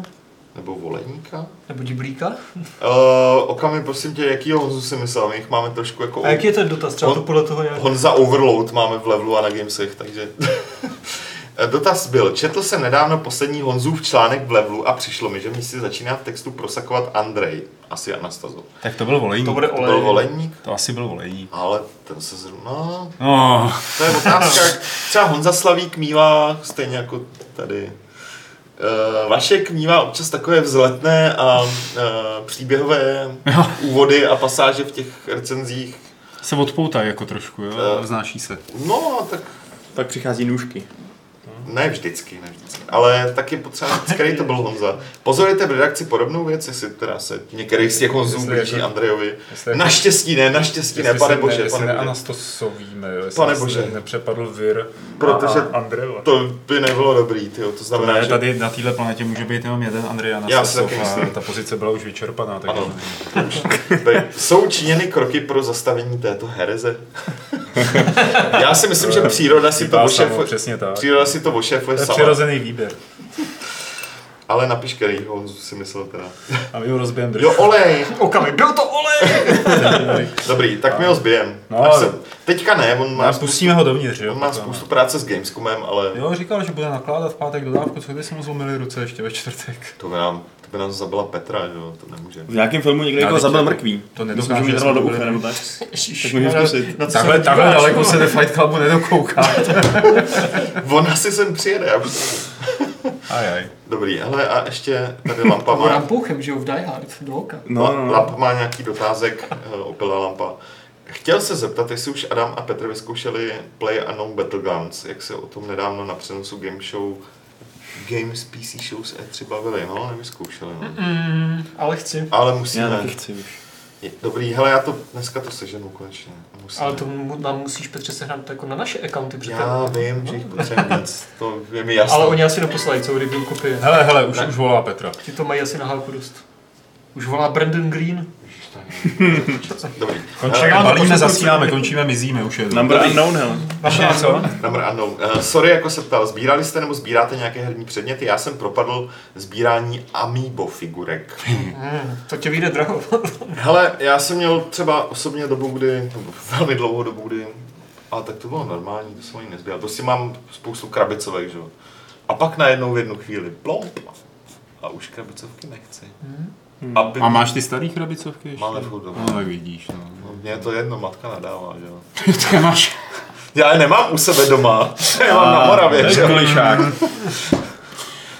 Nebo Voleníka. Nebo diblíka. Uh, Okami, prosím tě, jakýho Honzu si myslel? My jich máme trošku jako... A jaký je ten dotaz? Třeba Hon- to podle toho nějak... Honza Overload máme v levelu a na Gamesech, takže... Eh, Dotaz byl, četl jsem nedávno poslední Honzův článek v Levelu a přišlo mi, že mi si začíná v textu prosakovat Andrej, asi Anastazo. Tak to byl volejník. To bude To byl voleník, To asi byl volejník. ale ten se zrovna... No, No, to je otázka, jak třeba Honza Slavík mívá, stejně jako tady. Uh, Vašek mívá občas takové vzletné a uh, příběhové úvody a pasáže v těch recenzích. se odpoutají jako trošku, jo, Eh. znáší se. No, tak Pak přichází nůžky. Ne vždycky, ne vždycky. Ale taky potřeba, který to byl Honza. Pozorujete v redakci podobnou věc, jestli teda se některý z těch Honzů blíží jako- Andrejovi. jako- Naštěstí ne, naštěstí ne, pane bože, ne, jestli pane bože. neanastosovíme, jo, jestli Pane bože. ne- nepřepadl vir Protože Andrejova. To by nebylo dobrý, tyjo. to znamená, Ne, že... tady na této planetě může být jenom jeden Andrej Já si Anastasov taky a ta pozice byla už vyčerpaná. Takže Ano. Jsou činěny kroky pro zastavení této hereze? Já si myslím, že příroda si to ošefuje. přesně tak. Příroda si to ošefuje To je sama. přirozený výběr. Ale napiš, který Honzu si myslel teda. A my ho rozbijeme Jo, olej! Okami, byl to olej! Dobrý, tak my ho zbijem. No, Až se, teďka ne, on má, pustíme ho dovnitř, jo? on má potom. spoustu práce s Gamescomem, ale Jo, říkal, že bude nakládat v pátek dodávku, co by si mu zlomili ruce ještě ve čtvrtek. to by nám, by nám zabila Petra, že jo, to nemůže. V nějakém filmu někdo jako zabil mrkví. to nedokáže, že mi že trvalo do ucha, nebo tak. Tak můžeš na- zkusit. Takhle, se takhle daleko se ve Fight Clubu nedokouká. On asi sem přijede, já už Aj, aj. Dobrý, hele a ještě tady lampa Nebo má, rampouchem, že jo, v Die Hard, do oka. No, no, no. lampa má nějaký dotázek, eh, opila lampa. Chtěl se zeptat, jestli už Adam a Petr vyzkoušeli Play Unknown Battlegrounds, jak se o tom nedávno na přenosu Game Show Games PC Shows E3 bavili, no, nevyzkoušeli, no. Mm, ale chci. Ale Já musíme. taky chci už. Dobrý, hele, já to dneska to seženu konečně. Musíme. Ale to nám musíš Petře sehnat jako na naše accounty, protože Já vím, že jich potřebujeme víc, to je mi jasné. Ale oni asi neposlají celou review kopie. Hele, hele, už, už volá Petra. Ti to mají asi na hálku dost. Už volá Brandon Green. Dobrý. Končíme, já to balíme, zasíláme, končíme, mizíme, už je. Number Dobrý. unknown, hele. Ještě něco? Number unknown. Uh, sorry, jako se ptal, sbírali jste nebo sbíráte nějaké herní předměty? Já jsem propadl sbírání Amiibo figurek. Mm, to tě vyjde draho. Hele, já jsem měl třeba osobně dobu, kdy, nebo velmi dlouhou dobu, kdy, ale tak to bylo normální, to jsem ani nezbíral. Prostě mám spoustu krabicovek, že jo. A pak najednou v jednu chvíli plomp a už krabicovky nechci. Aby A máš ty starý krabicovky ještě? Máme furt doma. No tak vidíš, no. No, Mně je to jedno, matka nadává, že jo. Ty máš. Já je nemám u sebe doma, já mám na Moravě, že jo.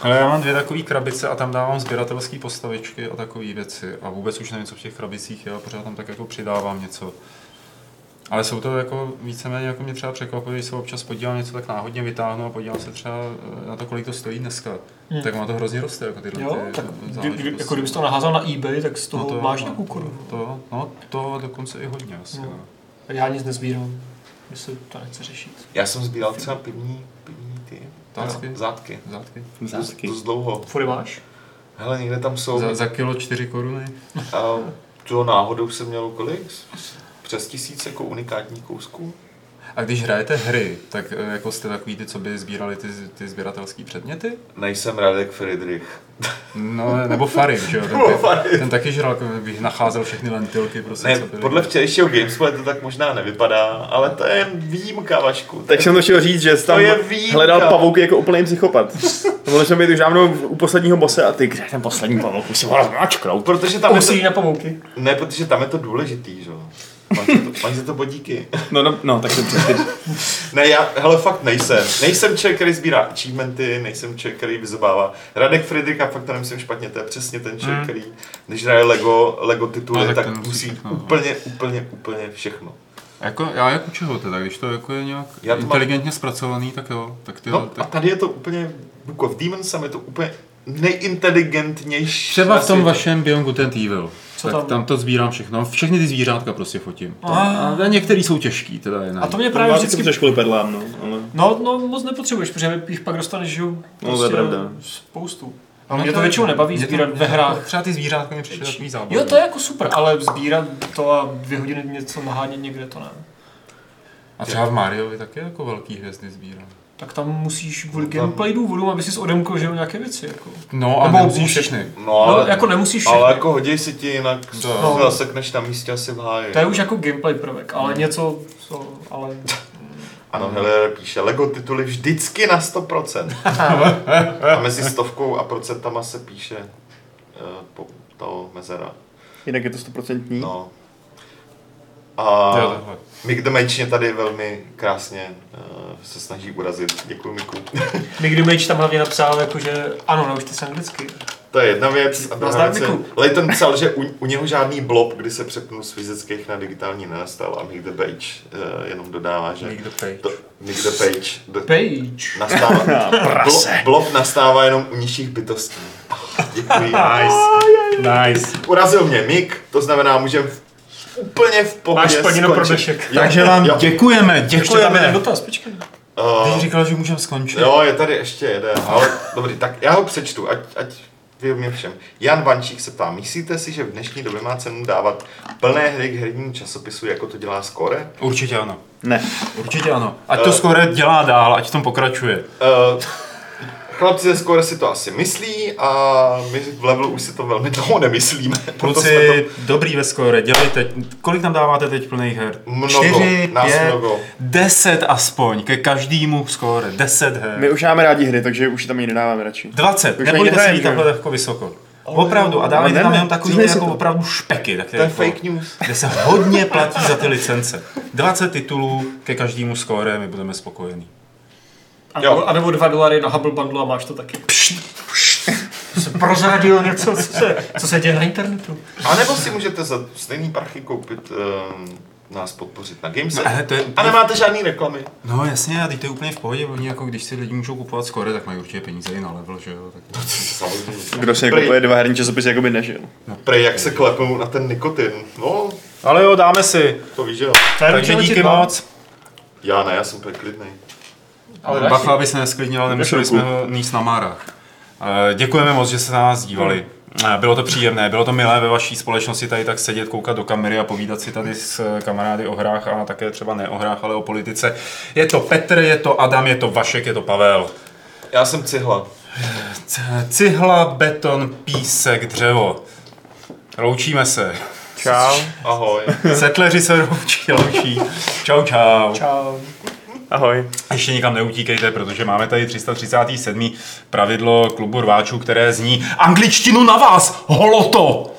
Ale já mám dvě takové krabice a tam dávám sběratelské postavičky a takové věci. A vůbec už nevím, co v těch krabicích je, a pořád tam tak jako přidávám něco. Ale jsou to jako víceméně, jako mě třeba překvapuje, když se občas podívám něco tak náhodně vytáhnu a podívám se třeba na to, kolik to stojí dneska. Hmm. Tak má to hrozně roste, jako tyhle Jo, ty tak kdy, kdy, jako kdybys to naházal na eBay, tak z toho No no to, máš no, nějakou korunu. To, no, to dokonce i hodně asi. No. No. Já nic nezbírám. Myslím, to nechci řešit. Já jsem sbíral třeba pivní, pivní ty Zátky? zátky. Zátky. Zásky. Dost dlouho. Fury máš? Hele, někde tam jsou, Za, za kilo čtyři koruny. a to náhodou jsem měl kolik? Přes tisíc jako unikátní kousků. A když hrajete hry, tak eh, jako jste takový ty, co by sbírali ty, ty sběratelské předměty? Nejsem Radek Friedrich. No, nebo Farid, že jo? Ten, ten, Farid. ten taky žral, jako bych nacházel všechny lentilky, prostě, Ne, co byly. podle včerejšího Gamesplay to tak možná nevypadá, ale to je jen výjimka, Vašku. Tak jsem to chtěl říct, že jsi tam výjimka. hledal pavouky jako úplný psychopat. To mohli jsme být už dávno u posledního bose a ty, kde ten poslední pavouk, už si ho mačknout. Protože tam je to, na pavouky. ne, protože tam je to důležitý, že jo. Máš za to, bodíky. No, no, no tak to ty, Ne, já, hele, fakt nejsem. Nejsem člověk, který sbírá achievementy, nejsem člověk, který vyzobává. Radek Friedrich, a fakt to nemyslím špatně, to je přesně ten člověk, Mm. který, když hraje Lego, Lego tituly, No, tak tak, musí všechno, no. úplně, úplně, úplně všechno. A Jako, já jako čeho teda, když to jako je nějak Já to mám- inteligentně zpracovaný, tak jo. Tak ty, No a tak tady je to úplně, jako v Demon's je to úplně nejinteligentnější. Třeba v tom světě. vašem Beyond Good and Evil. Co tak tam? tam? tam to sbírám všechno. Všechny ty zvířátka prostě fotím. Ah. A některý jsou těžký, teda je A to mě právě právě vždycky přes školy perlám, no, ale... No, no, moc nepotřebuješ, protože jich pak dostaneš, že jo, No, to je pravda. spoustu. A mě to většinou nebaví mě to- sbírat ve hrách. Třeba ty zvířátka mi přišly takový zábavný. Jo, to je jako super, ale sbírat to a dvě hodiny něco nahánět někde, to ne. A třeba v Mariovi taky jako velký hvězdy sbírám. Tak tam musíš kvůli No tam- gameplay důvodům, aby si odemkl, že nějaké věci, jako. No a Nebo nemusíš musíš- všechny. No, No, ale, jako nemusíš všechny. ale jako hodí si ti jinak, no. zasekneš na místě asi v háji. To je už jako gameplay prvek, ale něco, co, ale... Ano, Heller píše, Lego tituly vždycky na 100%. a mezi stovkou a procentama se píše uh, po, to mezera. Jinak je to stoprocentní. No. A Jo. Mick the Mage mě tady velmi krásně uh, se snaží urazit. Děkuji Miku. Mick Dumage tam hlavně napsal, jako, že ano, naučte se anglicky. to je jedna věc. A druhá věc je. Leighton psal, že u, u, něho žádný blob, kdy se přepnul z fyzických na digitální nenastal a Mick the Page uh, jenom dodává, že Mick the Page. To, Mick the Page. The, Page. nastává, blo, blob nastává jenom u nižších bytostí. Děkuji. Nice. Nice. Urazil mě Mick, to znamená, můžeme úplně v pohodě Máš splněno pro dnešek. Takže vám jo. děkujeme, Ještě tam děkujeme. jeden dotaz, počkej. Uh, Ty říkal, že můžeme skončit. Jo, je tady ještě jeden, ale dobrý, tak já ho přečtu, ať, ať vyhovím všem. Jan Vančík se ptá, myslíte si, že v dnešní době má cenu dávat plné hry k herním časopisu, jako to dělá Score? Určitě ano. Ne. Určitě ano. Ať to skoro dělá dál, ať v tom pokračuje. Uh, chlapci ze Score si to asi myslí a my v Levelu už si to velmi dlouho nemyslíme. Jsme Kluci, dobrý ve skóre, dělejte. Kolik tam dáváte teď plných her? Mnoho, Čtyři, nás pět, mnogo. deset aspoň, ke každému skóre, deset her. My už máme rádi hry, takže už tam ji nedáváme radši. 20, Už nebojte se jít takhle jako vysoko. Opravdu, a dávají Ale tam jenom takový jako to. opravdu špeky, tak To je jako, fake news. kde se hodně platí za ty licence. 20 titulů ke každému skóre, my budeme spokojení. A Jo. nebo, a nebo dva dolary na Hubble Bundle a máš to taky. Jsem prozradil něco, co se, co se děje na internetu. A nebo si můžete za stejný prachy koupit um, nás podpořit na Gameset. Ne, to je- A nemáte žádný reklamy. No jasně, a teď to je úplně v pohodě, oni jako když si lidi můžou kupovat skóre, tak mají určitě peníze i na level, že jo. Tak... Samozřejmě. Kdo si Prej- kupuje dva herní časopisy, jako by nežil. Prej, jak se klepnou na ten nikotin. No, Ale jo, dáme si. to víš, že jo. Takže díky moc. Já ne, já jsem úplně klidnej. Ale Bacha, aby se nesklidnil, nemuseli jsme ho níst na márách. Eh, Děkujeme moc, že jste na nás dívali. Eh, Bylo to příjemné, bylo to milé ve vaší společnosti tady tak sedět, koukat do kamery a povídat si tady s eh, kamarády o hrách a také třeba ne o hrách, ale o politice. Je to Petr, je to Adam, je to Vašek, je to Pavel. Já jsem cihla. C- Cihla, beton, písek, dřevo. Loučíme se. Čau. Ahoj. Setleři se loučí, loučí. Čau, čau. Čau. Ahoj. Ještě nikam neutíkejte, protože máme tady 337. pravidlo klubu rváčů, které zní Angličtinu na vás, holoto!